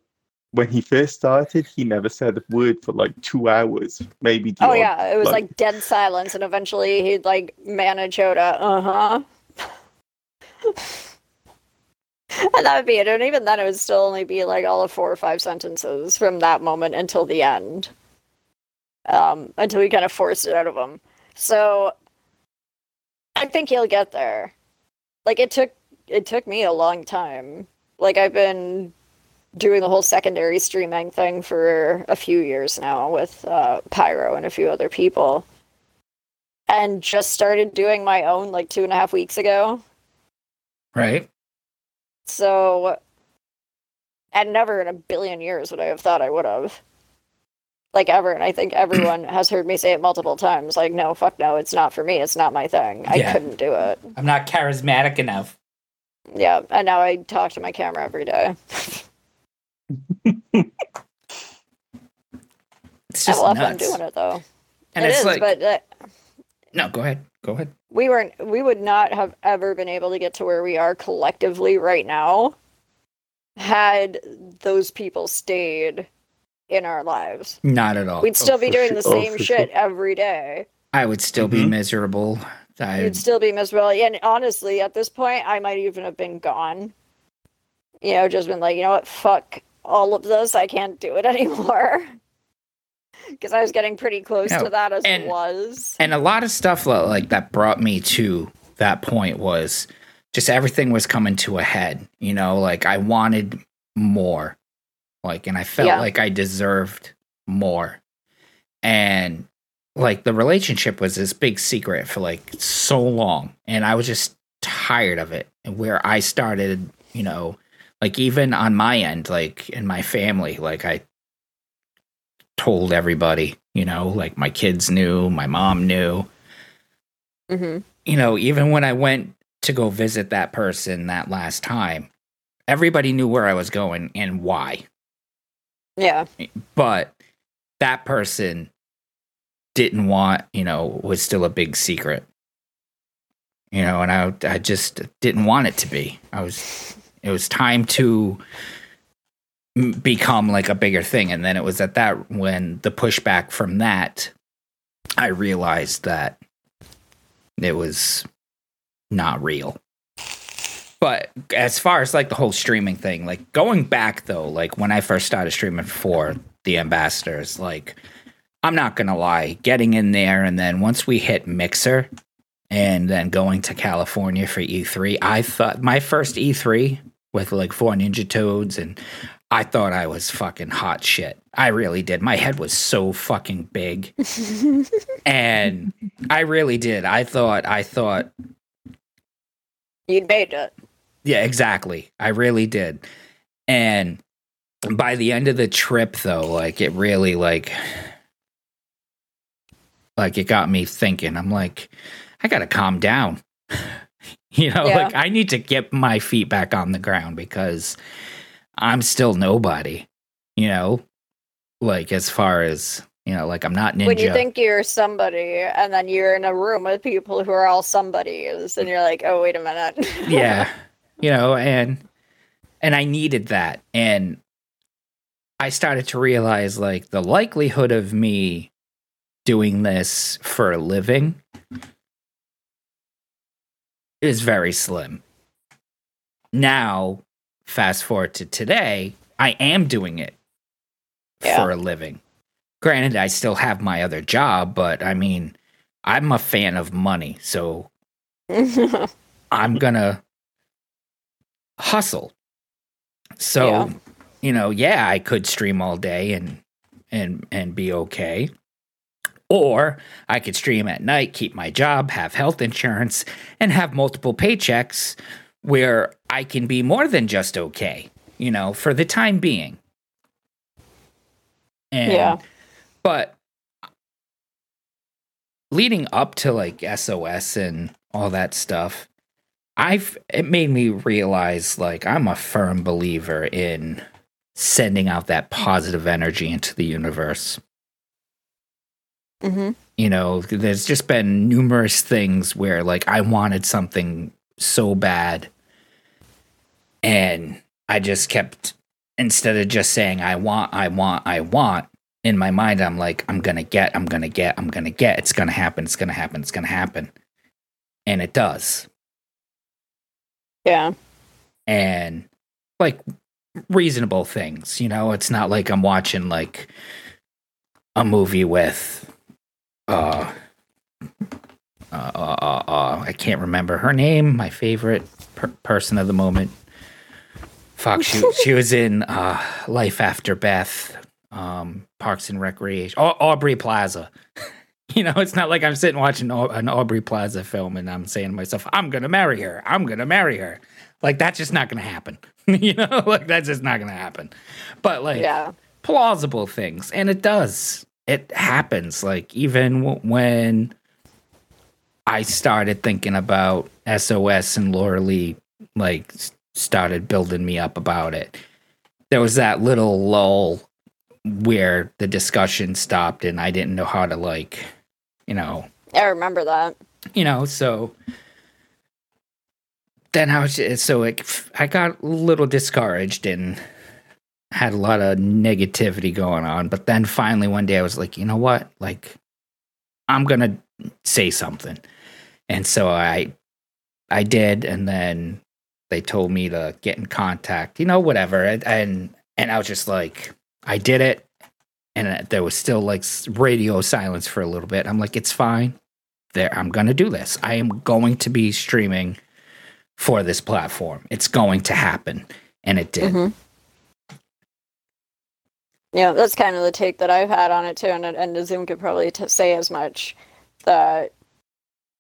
When he first started, he never said a word for like two hours, maybe. oh odd yeah, it was like- like dead silence, and eventually he'd like manage to, uh huh. and that would be it. And even then, it would still only be like all of four or five sentences from that moment until the end. Um, until we kind of forced it out of him. So I think he'll get there. Like it took it took me a long time. Like I've been doing the whole secondary streaming thing for a few years now with uh, Pyro and a few other people. And just started doing my own like two and a half weeks ago. Right? So, and never in a billion years would I have thought I would have. Like ever. And I think everyone has heard me say it multiple times like, no, fuck no, it's not for me. It's not my thing. I couldn't do it. I'm not charismatic enough. Yeah. And now I talk to my camera every day. It's I just love nuts. doing it though. And It it's is, like, but uh, no, go ahead. Go ahead. we weren't we would not have ever been able to get to where we are collectively right now had those people stayed in our lives. Not at all. We'd still be doing sure. the Oh, same for shit sure. every day. I would still be Mhm. miserable. I, You'd still be miserable. And honestly, at this point, I might even have been gone. you know, just been like, you know what, fuck all of this. I can't do it anymore. Because I was getting pretty close No, to that as and- it was. and a lot of stuff li- like that brought me to that point was just everything was coming to a head you know like i wanted more like and i felt Yeah. like i deserved more and like the relationship was this big secret for like so long and i was just tired of it and where i started you know like even on my end like in my family like i told everybody you know like my kids knew my mom knew hmm you know, even when I went to go visit that person that last time, everybody knew where I was going and why. Yeah. But that person didn't want, you know, was still a big secret. You know, and I I just didn't want it to be. I was it was time to become like a bigger thing and then it was at that when the pushback from that I realized that it was not real. But as far as like the whole streaming thing, like going back though, like when I first started streaming for the ambassadors, like I'm not gonna lie, getting in there and then once we hit Mixer and then going to California for E3, I thought my first E3 with like four Ninja Toads and I thought I was fucking hot shit. I really did. My head was so fucking big and I really did. I thought I thought You'd made it. yeah, exactly. I really did. And by the end of the trip though, like it really like like it got me thinking. I'm like I got to calm down. you know, Yeah. like I need to get my feet back on the ground because I'm still nobody, you know? Like as far as, you know, like I'm not ninja. When you think you're somebody and then you're in a room with people who are all somebodies and you're like, oh, wait a minute. yeah you know and and i needed that and i started to realize like the likelihood of me doing this for a living is very slim now fast forward to today i am doing it Yeah. for a living granted i still have my other job but i mean i'm a fan of money so I'm gonna hustle. So, Yeah. you know, yeah, I could stream all day and and and be okay. Or I could stream at night, keep my job, have health insurance, and have multiple paychecks where I can be more than just okay, you know, for the time being. And Yeah. but leading up to like SOS and all that stuff, I've it made me realize like I'm a firm believer in sending out that positive energy into the universe. Hmm You know, there's just been numerous things where like I wanted something so bad and I just kept instead of just saying I want, I want, I want, in my mind I'm like I'm going to get, I'm going to get, I'm going to get, it's going to happen, it's going to happen, it's going to happen. And it does. Yeah. and like reasonable things you know it's not like i'm watching like a movie with uh uh, uh, uh, uh i can't remember her name my favorite per- person of the moment. Fuck she, she was in uh life after beth um parks and recreation Au- aubrey plaza. You know it's not like i'm sitting watching an aubrey plaza film and i'm saying to myself i'm gonna marry her i'm gonna marry her. Like that's just not gonna happen. You know like that's just not gonna happen. But like Yeah. plausible things and it does it happens like even w- when i started thinking about sos and laura lee like started building me up about it there was that little lull where the discussion stopped and i didn't know how to like you know I remember that. you know, so then I was so it, I got a little discouraged and had a lot of negativity going on. But then finally one day I was like, you know what? Like, I'm gonna say something, and so I I did, and then they told me to get in contact, you know, whatever. And and, and I was just like, I did it, and there was still like radio silence for a little bit. I'm like, it's fine. There, I'm gonna do this. I am going to be streaming for this platform. It's going to happen, and it did. Mhm. Yeah, that's kind of the take that I've had on it too, and and Zoom could probably t- say as much. That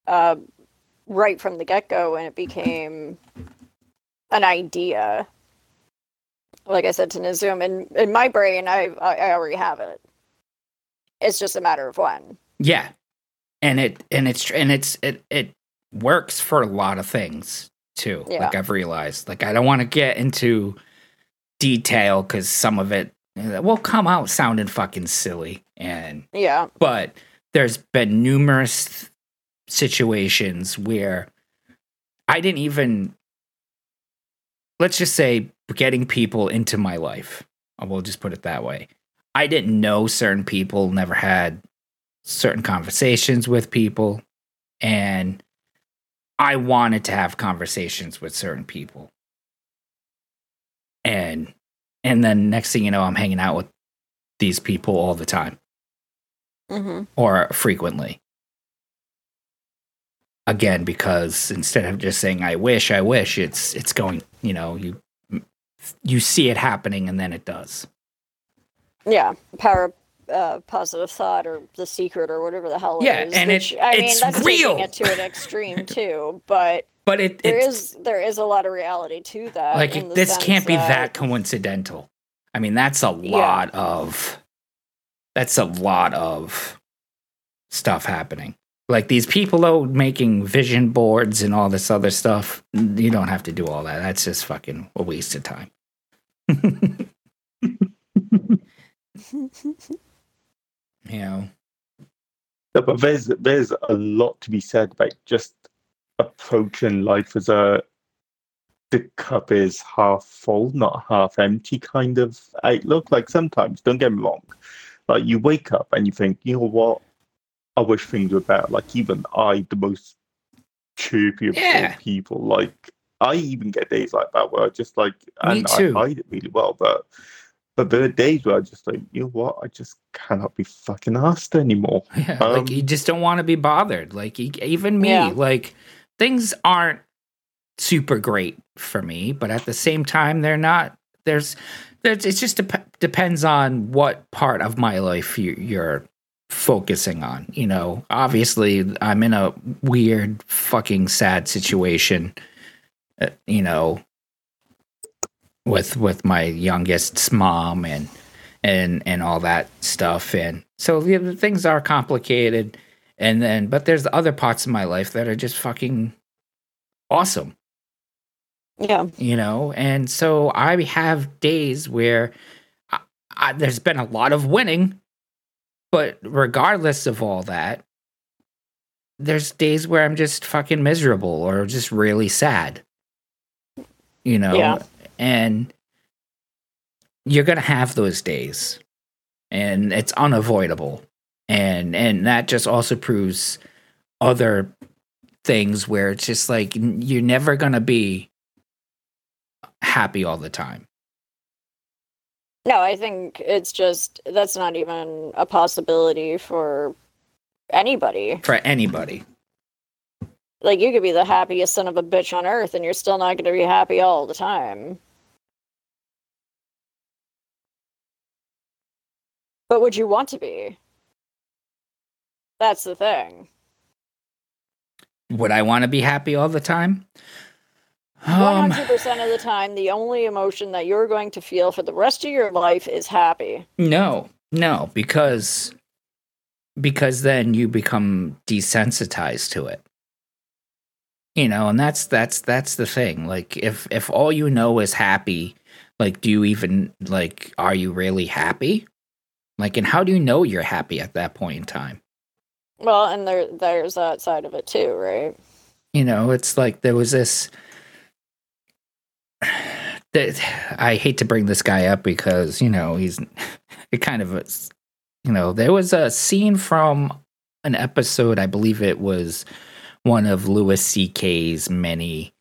uh, right from the get go, when it became an idea, like I said to Nizum, in in my brain, I I already have it. It's just a matter of when. Yeah. And it and it's and it's it it works for a lot of things too. Yeah. Like I've realized. Like I don't want to get into detail cuz some of it will come out sounding fucking silly and Yeah, but there's been numerous situations where I didn't even let's just say getting people into my life. Uh, we'll just put it that way. I didn't know certain people, never had certain conversations with people, and I wanted to have conversations with certain people. And and then next thing you know, I'm hanging out with these people all the time hmm or frequently. Again, because instead of just saying "I wish," I wish, it's it's going. You know, you you see it happening, and then it does. yeah. Power, uh, positive thought, or the secret, or whatever the hell it Yeah, is. and it- which, I mean, it's that's real. taking it to an extreme too. But But it there it's is there is a lot of reality to that. like in this can't be that coincidental. I mean, that's a lot of that's a lot of stuff happening. Like these people though making vision boards and all this other stuff, you don't have to do all that. That's just fucking a waste of time. you know. No, but there's there's a lot to be said about just approaching life as a the cup is half full, not half empty kind of outlook. Like sometimes, don't get me wrong, like you wake up and you think, you know what, I wish things were better. Like even I, the most chirpy of Yeah. people, like I even get days like that where I just like, and. I hide it really well, but. But there are days where I just like, you know what? I just cannot be fucking asked anymore. Yeah, Um, like you just don't want to be bothered. Like e- even me, Yeah. like things aren't super great for me, but at the same time, they're not. There's, there's. It just dep- depends on what part of my life you, you're focusing on. You know, obviously, I'm in a weird, fucking sad situation. Uh, you know, with with my youngest's mom and and and all that stuff and so yeah, things are complicated and then but there's other parts of my life that are just fucking awesome. Yeah, you know? And so i have days where I, I, there's been a lot of winning but regardless of all that there's days where i'm just fucking miserable or just really sad. You know? Yeah. and you're gonna have those days and it's unavoidable and and that just also proves other things where it's just like you're never gonna be happy all the time no, I think it's just that's not even a possibility for anybody. for anybody Like you could be the happiest son of a bitch on earth, and you're still not going to be happy all the time. But would you want to be? That's the thing. would i want to be happy all the time um hundred percent of the time, the only emotion that you're going to feel for the rest of your life is happy. no no because because then you become desensitized to it you know and that's that's that's the thing like if if all you know is happy like do you even like are you really happy like and how do you know you're happy at that point in time Well, and there there's that side of it too, right? you know it's like there was this that i hate to bring this guy up because you know he's it kind of you know there was a scene from an episode i believe it was one of louis ck's many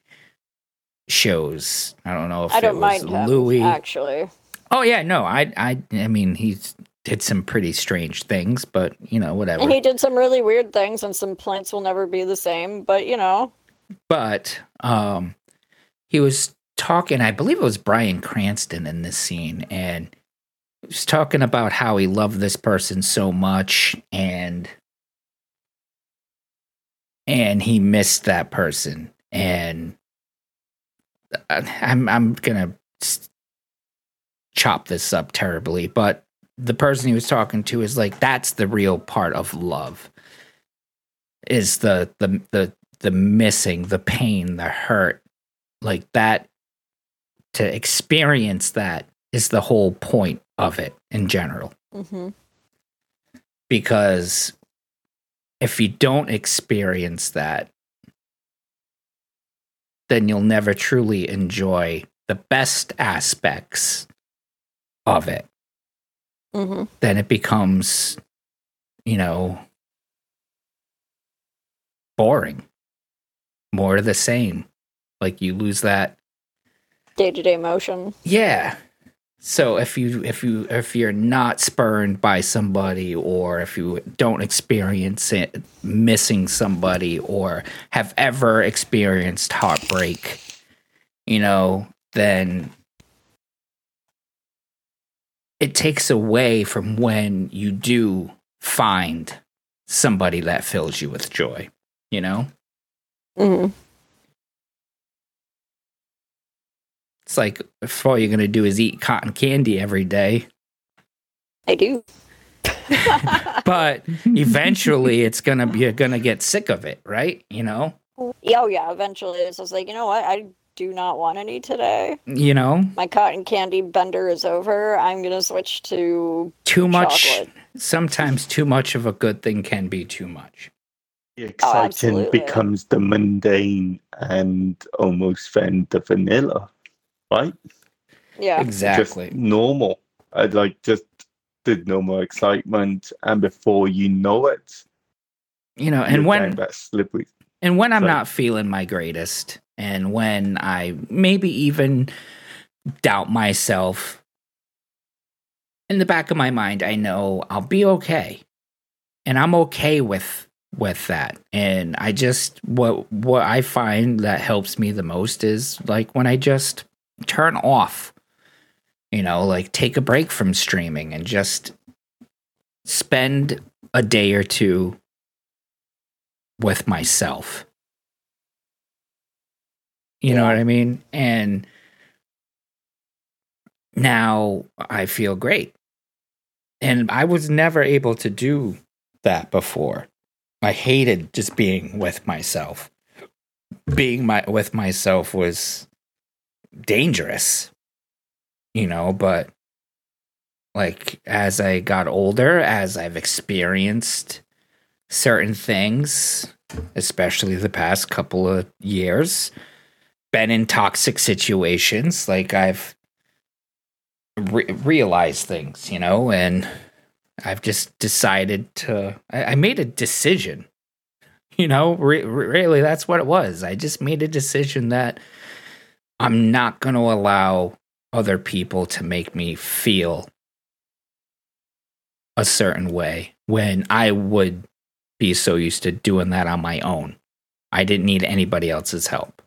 shows. I don't know if I don't it was mind him, Louis. actually. Oh yeah, no, I I I mean he's did some pretty strange things, but you know whatever. And he did some really weird things, and some plants will never be the same. But you know, but um he was talking i believe it was Bryan Cranston in this scene and he was talking about how he loved this person so much and and he missed that person and I- i'm i'm gonna chop this up terribly but the person he was talking to is like that's the real part of love is the the the the missing the pain the hurt. Like that to experience that is the whole point of it in general. Hmm because if you don't experience that then you'll never truly enjoy the best aspects of it hmm then it becomes you know boring more of the same like you lose that day to day motion. Yeah. So if you if you if you're not spurned by somebody or if you don't experience it missing somebody or have ever experienced heartbreak, you know, then it takes away from when you do find somebody that fills you with joy, you know? hmm It's like if all you're going to do is eat cotton candy every day, I do. but eventually it's gonna be you're gonna get sick of it, right? You know, Yeah, oh yeah. Eventually, it's just like you know what? I do not want any today. you know, My cotton candy bender is over. I'm gonna switch to too much. chocolate. Sometimes too much of a good thing can be too much. The oh, exciting absolutely. becomes the mundane and almost then the vanilla, right? Yeah. Exactly. Just normal. I'd like just the normal excitement, and before you know it, You know, and when that slippery. and when I'm Sorry. not feeling my greatest, and when I maybe even doubt myself, in the back of my mind, I know I'll be okay, and I'm okay with with that. And I just what what I find that helps me the most is like when I just turn off, you know, like take a break from streaming and just spend a day or two with myself. You know what I mean? And now I feel great. And I was never able to do that before. I hated just being with myself. Being my with myself was dangerous. You know, but like as I got older, as I've experienced certain things, especially the past couple of years, been in toxic situations, like I've re- realized things, you know, and I've just decided to, I, I made a decision, you know, re- re- really, that's what it was. I just made a decision that I'm not going to allow other people to make me feel a certain way when I would be so used to doing that on my own. I didn't need anybody else's help.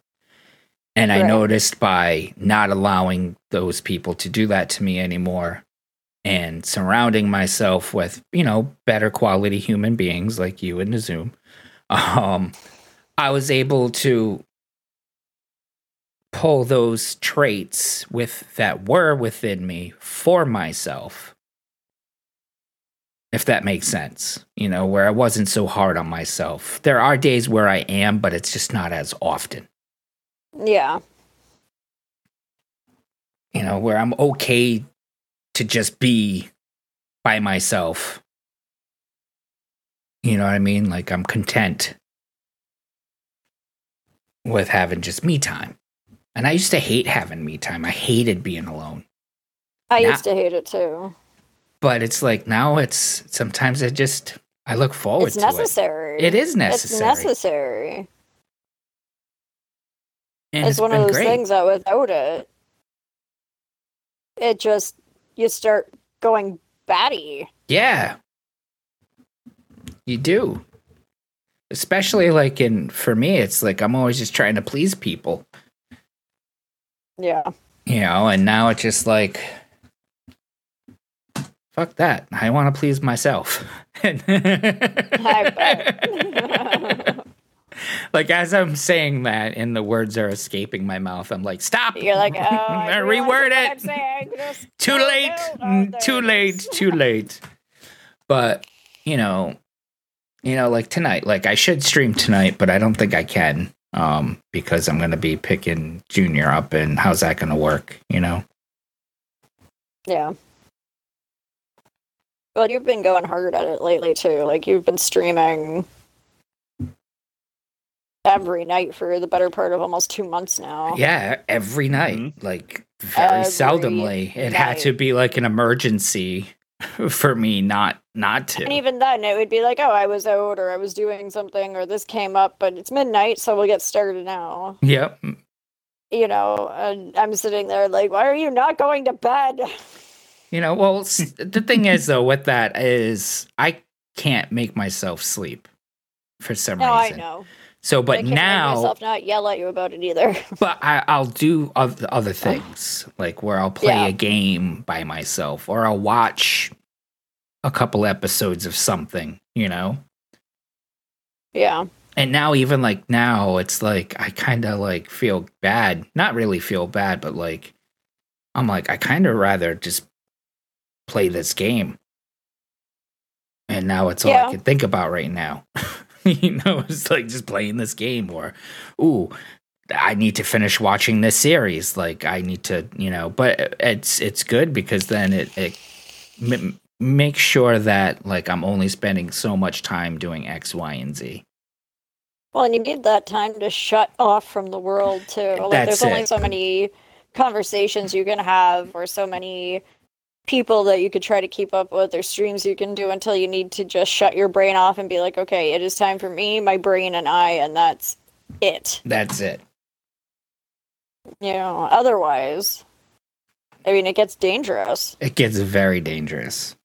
And I Right. noticed by not allowing those people to do that to me anymore and surrounding myself with, you know, better quality human beings like you and Zoom, um, I was able to pull those traits with that were within me for myself if that makes sense you know where i wasn't so hard on myself there are days where i am but it's just not as often Yeah. you know where i'm okay to just be by myself you know what i mean like i'm content with having just me time and i used to hate having me time i hated being alone I Nah. used to hate it too. but it's like now it's sometimes i just i look forward It's to necessary. it it is necessary. It's necessary. And it's, one of those great. things that without it, it just you start going batty. Yeah. You do. Especially like in for me, it's like I'm always just trying to please people. Yeah. You know, and now it's just like fuck that. I want to please myself. I bet. like as I'm saying that and the words are escaping my mouth, I'm like, stop. You're like, oh, I reword it. Too late. Oh, too late too late but you know you know like tonight like i should stream tonight but i don't think i can um because i'm gonna be picking junior up and how's that gonna work you know Yeah. Well, you've been going hard at it lately too. Like you've been streaming every night for the better part of almost two months now. yeah every night Mhm. like very Every seldomly it had to be like an emergency for me not not to And even then, it would be like, oh, I was out or I was doing something or this came up, but it's midnight, so we'll get started now. yep You know, and I'm sitting there like, why are you not going to bed? You know, well, the thing is though, with that is I can't make myself sleep for some No, I reason. know. So, I but can't make now, myself not yell at you about it either. but I, I'll do oth- other things like where I'll play Yeah. a game by myself, or I'll watch a couple episodes of something. You know, yeah. and now even like now, it's like I kind of like feel bad. Not really feel bad, but like I'm like I kind of rather just play this game. And now it's all Yeah. I can think about right now. you know, it's like just playing this game or ooh, I need to finish watching this series. Like I need to, you know, but it's it's good because then it it m- makes sure that like I'm only spending so much time doing X, Y, and Z. Well, and you need that time to shut off from the world too. Like, That's there's only it. so many conversations you can have, or so many people that you could try to keep up with, or streams you can do until you need to just shut your brain off and be like, okay, it is time for me, my brain, and I, and that's it. That's it. You know, otherwise, I mean, it gets dangerous. It gets very dangerous.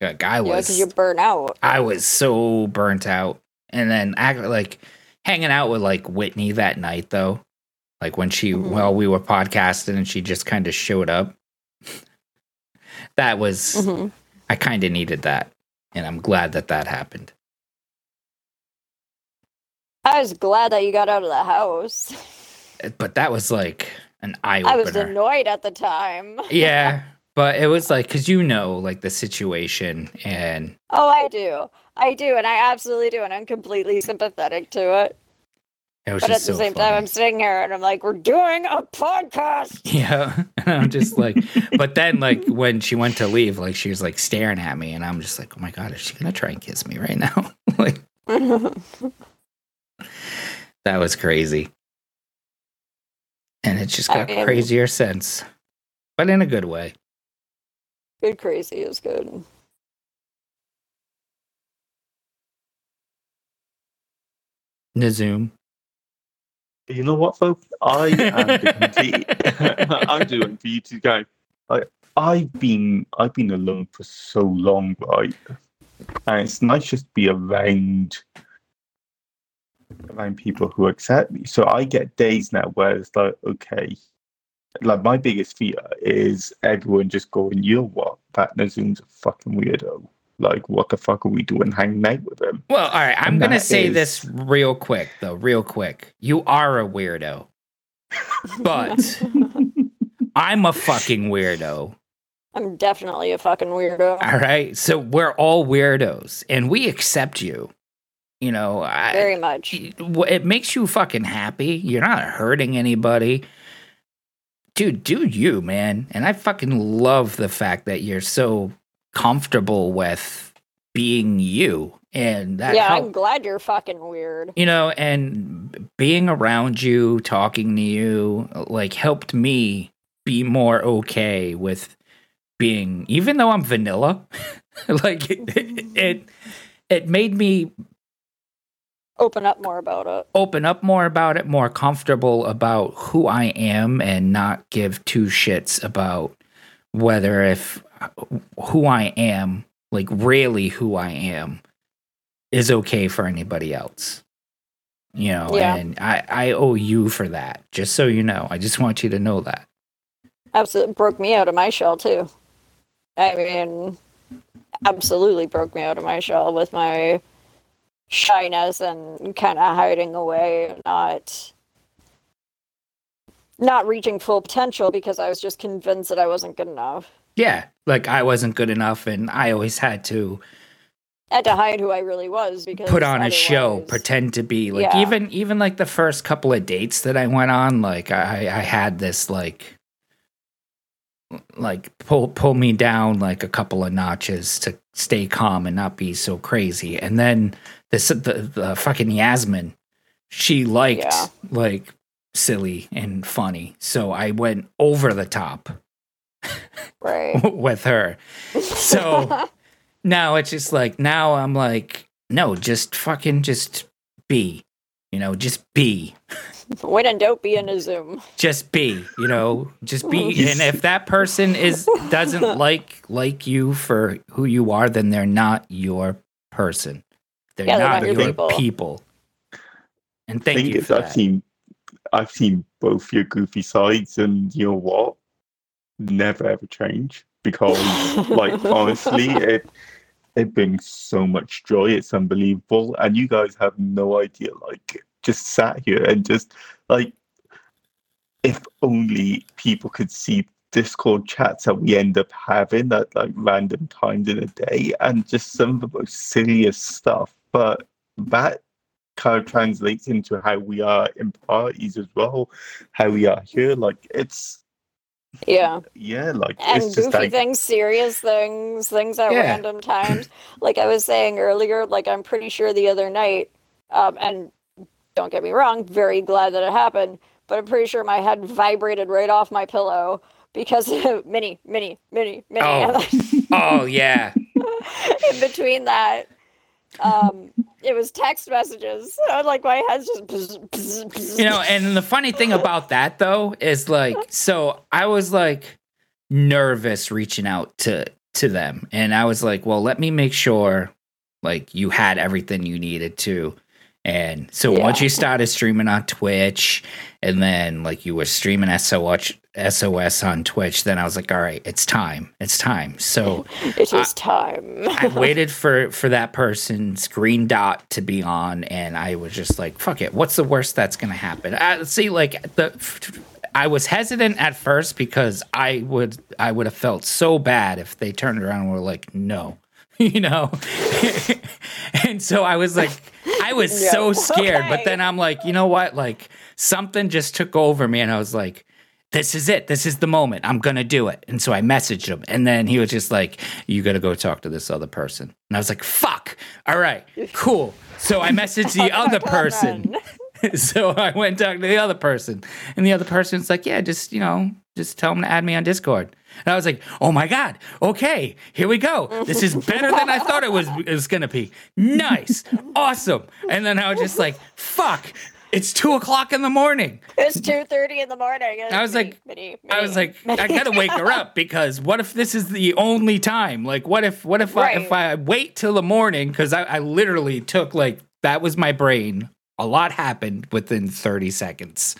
Like I was because you burn out. I was so burnt out. And then act like hanging out with like Whitney that night though. Like when she Mhm. well we were podcasting and she just kind of showed up. That was hmm I kind of needed that. And I'm glad that that happened. I was glad that you got out of the house. But that was like an eye I was annoyed at the time. yeah, but it was like cuz you know like the situation and Oh, I do. I do, and I absolutely do, and I'm completely sympathetic to it. But at the so same funny. time, I'm sitting here and I'm like, we're doing a podcast. Yeah. And I'm just like, but then like when she went to leave, like she was like staring at me, and I'm just like, oh my god, is she gonna try and kiss me right now? like that was crazy, and it just I got mean- crazier since, but in a good way. good crazy is good. Nazoom. You know what, folks? I am complete. I'm doing for you two guys. Like I've been, I've been alone for so long, right? And it's nice just to be around, around people who accept me. So I get days now where it's like, okay, like my biggest fear is everyone just going, you know what? That Nazoom's a fucking weirdo. Like, what the fuck are we doing hanging out with him? Well, all right, I'm And gonna say is- this real quick though, real quick. You are a weirdo, but I'm a fucking weirdo. I'm definitely a fucking weirdo. All right. So we're all weirdos and we accept you. You know, I, Very much. it makes you fucking happy. You're not hurting anybody. Dude, do you, man. And I fucking love the fact that you're so comfortable with being you. And that yeah, help- I'm glad you're fucking weird. you know, and being around you, talking to you, like helped me be more okay with being, even though I'm vanilla, like it, mm-hmm. it, it made me open up more about it. open up more about it, more comfortable about who I am, and not give two shits about whether if who I am, like really who I am, is okay for anybody else. You know, Yeah. and I, I owe you for that, just so you know. I just want you to know that. Absolutely broke me out of my shell too. I mean, absolutely broke me out of my shell with my shyness and kind of hiding away, not not reaching full potential because I was just convinced that I wasn't good enough. Yeah, like I wasn't good enough, and I always had to I had to hide who I really was because put on a show, pretend to be like Yeah. even even like the first couple of dates that I went on, like I I had this like like pull pull me down like a couple of notches to stay calm and not be so crazy. And then this the the fucking Yasmin, she liked Yeah. like silly and funny, so I went over the top right. with her. So now it's just like now I'm like, no, just fucking just be. You know, just be. when don't be in a Zoom. Just be, you know, just be. And if that person is doesn't like like you for who you are, then they're not your person. They're Yeah, they're not, not your your people. people. And thank thing you is, for I've that. seen, I've seen both your goofy sides, and you know what? Never ever change because, like, honestly, it it brings so much joy. It's unbelievable, and you guys have no idea. Like, just sat here and just like, if only people could see Discord chats that we end up having at like random times in a day, and just some of the most silliest stuff. But that kind of translates into how we are in parties as well, how we are here. Like it's yeah. yeah, like and it's just goofy like things, serious things, things at Yeah. random times. like I was saying earlier, like I'm pretty sure the other night, um, and don't get me wrong, very glad that it happened, but I'm pretty sure my head vibrated right off my pillow because of mini, mini, mini, mini. Oh. oh yeah. in between that, um, it was text messages. So like my head's just you know and the funny thing about that though is like so i was like nervous reaching out to to them and i was like well let me make sure like you had everything you needed to and so Yeah. once you started streaming on twitch and then like you were streaming sos sos on twitch then i was like all right it's time it's time so it is time. I waited for for that person's green dot to be on, and I was just like, "Fuck it! What's the worst that's gonna happen?" I, see, like the, I was hesitant at first because I would I would have felt so bad if they turned around and were like, "No," you know, and so I was like, I was so No. scared, but then I'm like, you know what? Like something just took over me, and I was like this is it. This is the moment. I'm gonna do it. And so I messaged him, and then he was just like, "You gotta go talk to this other person." And I was like, "Fuck! All right, cool." So I messaged the other person. so I went and talked to the other person, and the other person's like, "Yeah, just you know, just tell him to add me on Discord." And I was like, "Oh my god! Okay, here we go. This is better than I thought it was. It was gonna be. Nice, awesome." And then I was just like, "Fuck!" It's two o'clock in the morning. It's two thirty in the morning. I was like- mini, I was mini, like, I gotta wake her up because what if this is the only time? Like, what if, what if I, if I wait till the morning? Because I, I literally took like that was my brain. A lot happened within thirty seconds.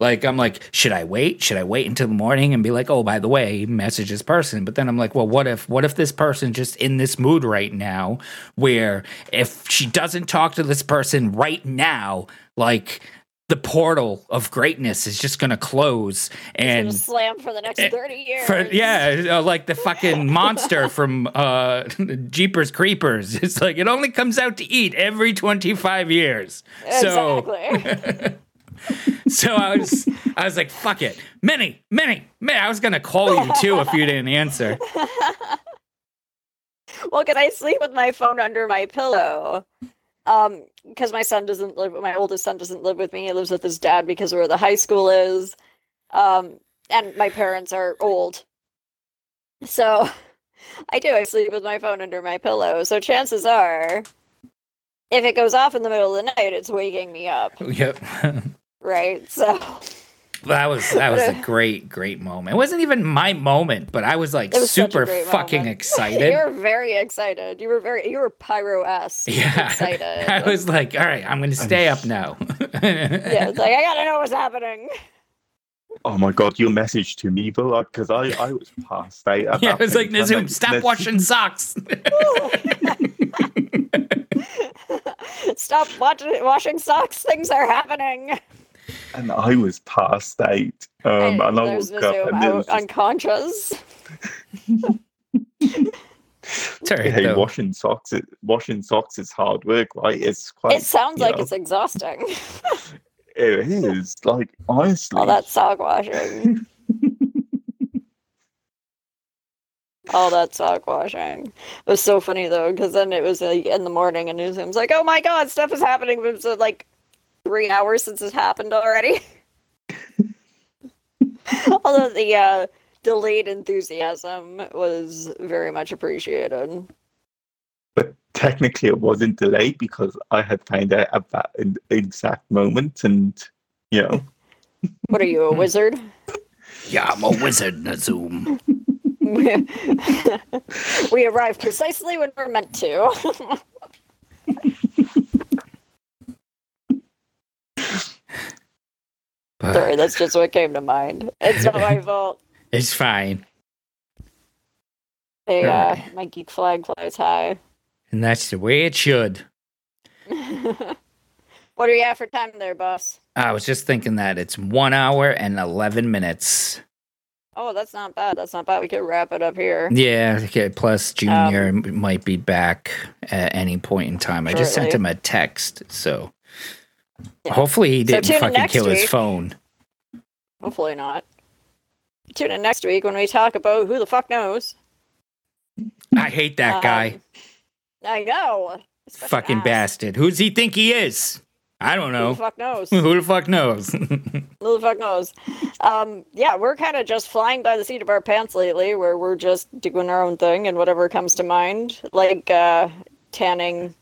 Like I'm like, should I wait? Should I wait until the morning and be like, oh, by the way, message this person? But then I'm like, well, what if, what if this person just in this mood right now, where if she doesn't talk to this person right now, like the portal of greatness is just gonna close and slam for the next Eh, thirty years. for yeah, uh, like the fucking monster from uh Jeepers Creepers. It's like it only comes out to eat every 25 years. Exactly. so I was I was like, fuck it. Minnie, Minnie, Minnie. I was gonna call you too if you didn't answer. well, can I sleep with my phone under my pillow. Um, because my son doesn't live. My oldest son doesn't live with me. He lives with his dad because of where the high school is. Um, and my parents are old, so I do. I sleep with my phone under my pillow. So chances are, if it goes off in the middle of the night, it's waking me up, Yep. Right? So that was that was a great great moment. It wasn't even my moment, but I was like was super fucking moment. excited. you were very excited. You were very you were pyro esque yeah. excited. I was like, all right, I'm gonna stay up now. yeah, it's like I gotta know what's happening. Oh my god, your message to me, though, because I, I was past out. at Yeah, that it was like point. I'm stop Naz- washing socks. Stop watching washing socks. Things are happening. And I was past eight. Um, and I there's woke up and it out was just, unconscious. It's all right, hey, though. washing socks. It, washing socks is hard work, right? It's quite. It sounds like know, it's exhausting. It is like honestly. All that sock washing. All that sock washing. It was so funny though, because then it was like in the morning and Nazoom's like, "Oh my god, stuff is happening!" But it was uh, like three hours since it happened already. Although the uh, delayed enthusiasm was very much appreciated. but technically, it wasn't delayed because I had found out at that exact moment, and you know, What are you, a wizard? Yeah, I'm a wizard, Nazoom. we arrived precisely when we're meant to. Sorry, that's just what came to mind. It's not my fault. it's fine. Hey, uh, Alright. my geek flag flies high. And that's the way it should. what are you at for time there, boss? I was just thinking that it's one hour and 11 minutes. Oh, that's not bad. That's not bad. We could wrap it up here. Yeah, okay, plus Junior Um, might be back at any point in time. I just sent him a text, so Yeah. hopefully he didn't in fucking kill his phone. Hopefully not. Tune in next week when we talk about who the fuck knows. I hate that guy. Um, I know. Fucking ass. bastard. Who's he think he is? I don't know. Who the fuck knows? Who the fuck knows? Who the fuck knows? Um, yeah, we're kind of just flying by the seat of our pants lately, where we're just doing our own thing and whatever comes to mind, like uh, tanning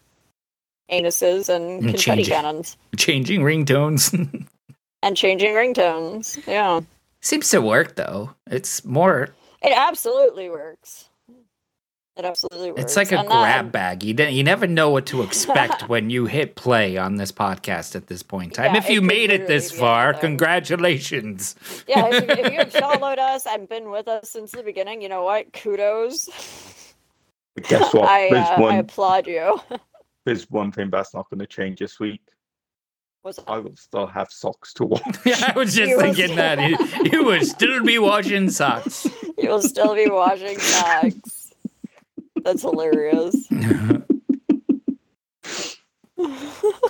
anuses and And confetti changing. cannons Changing ringtones. and changing ringtones. Yeah, Seems to work though. It's more it absolutely works. It absolutely works. it's like a And that- grab bag. You didn't, you never know what to expect when you hit play on this podcast at this point in time. Yeah, if you could made it this far, anything. congratulations. Yeah, if you, if you have followed us and been with us since the beginning, you know what? Kudos. guess what? I, there's uh, I applaud you. There's one thing that's not going to change this week. Was I will still have socks to wash. Yeah, I was just You will thinking that. You, you would still be washing socks. you will still be washing socks. That's hilarious.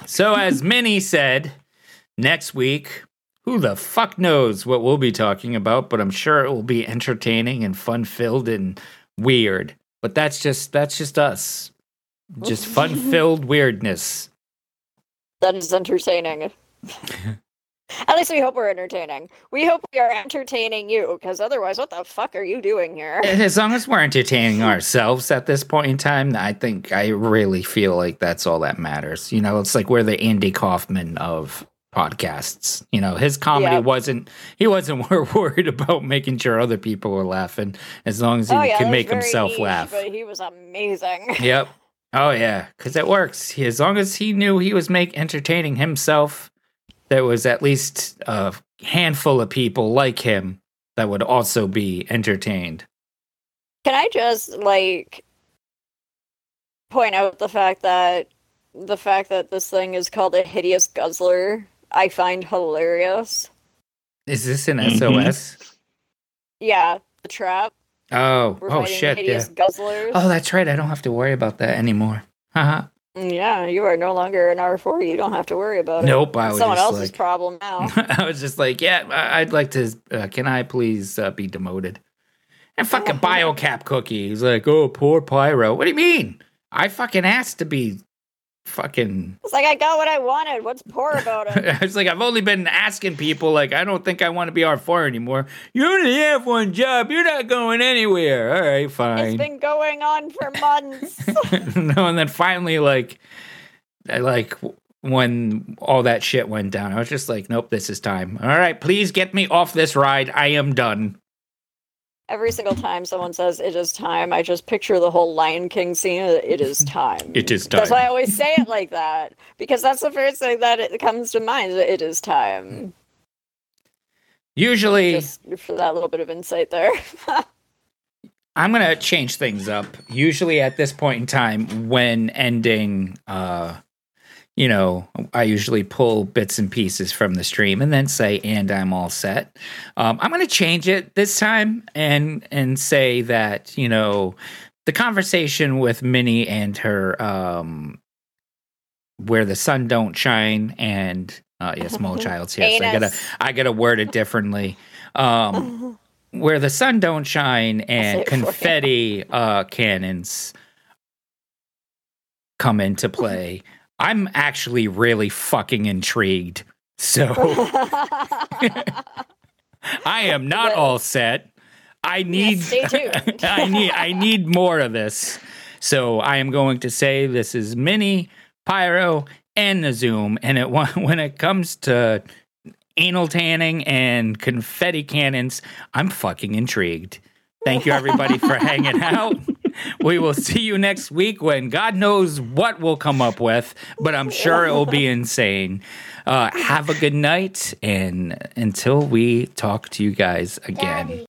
so, as Minnie said, next week, who the fuck knows what we'll be talking about, but I'm sure it will be entertaining and fun filled and weird. But that's just that's just us. Just fun filled weirdness. That is entertaining. At least we hope we're entertaining. We hope we are entertaining you, because otherwise, what the fuck are you doing here? And As long as we're entertaining ourselves at this point in time, I think I really feel like that's all that matters. You know, it's like we're the Andy Kaufman of podcasts. You know, his comedy Yeah. wasn't he wasn't worried about making sure other people were laughing as long as oh, he oh yeah, can make himself niche, laugh. But he was amazing. Yep. Oh yeah, because it works. He, as long as he knew he was make entertaining himself, there was at least a handful of people like him that would also be entertained. Can I just like point out the fact that the fact that this thing is called a hideous guzzler? I find hilarious. Is this an Mhm. SOS? Yeah, the trap. Oh, We're oh shit! Yeah. guzzlers. Oh, that's right. I don't have to worry about that anymore. Haha. Yeah, you are no longer an R4. You don't have to worry about it. Nope. I was Someone just else's like, problem now. I was just like, yeah, I'd like to. Uh, can I please uh, be demoted? And fucking biocap cookie. He's like, oh, poor pyro. What do you mean? I fucking asked to be fucking. It's like I got what I wanted. What's poor about it? it's like I've only been asking people like I don't think I want to be R four anymore. You only have one job. You're not going anywhere. All right, It's fine. been going on for months. no, and then finally, like I, like when all that shit went down. I was just like, nope, this is time. All right, please get me off this ride. I am done. Every single time someone says it is time, I just picture the whole Lion King scene. It is time. It is time. That's why I always say it like that because that's the first thing that it comes to mind. It is time. Usually, Just for that little bit of insight there. I'm gonna change things up. Usually at this point in time, when ending, uh, you know, I usually pull bits and pieces from the stream and then say, "And I'm all set." Um, I'm gonna change it this time and and say that you know, the conversation with Minnie and her, um, where the sun don't shine, and uh, yeah, small child's yes, I gotta I gotta word it differently. Um, where the sun don't shine and it for you. confetti uh, cannons come into play. I'm actually really fucking intrigued. So I am not But- all set. I need stay tuned. I need I need more of this. So I am going to say this is Mini, Pyro, and the Zoom. And it when it comes to anal tanning and confetti cannons, I'm fucking intrigued. Thank you everybody for hanging out. We will see you next week when God knows what we'll come up with, but I'm sure it will be insane. Uh, have a good night, and until we talk to you guys again.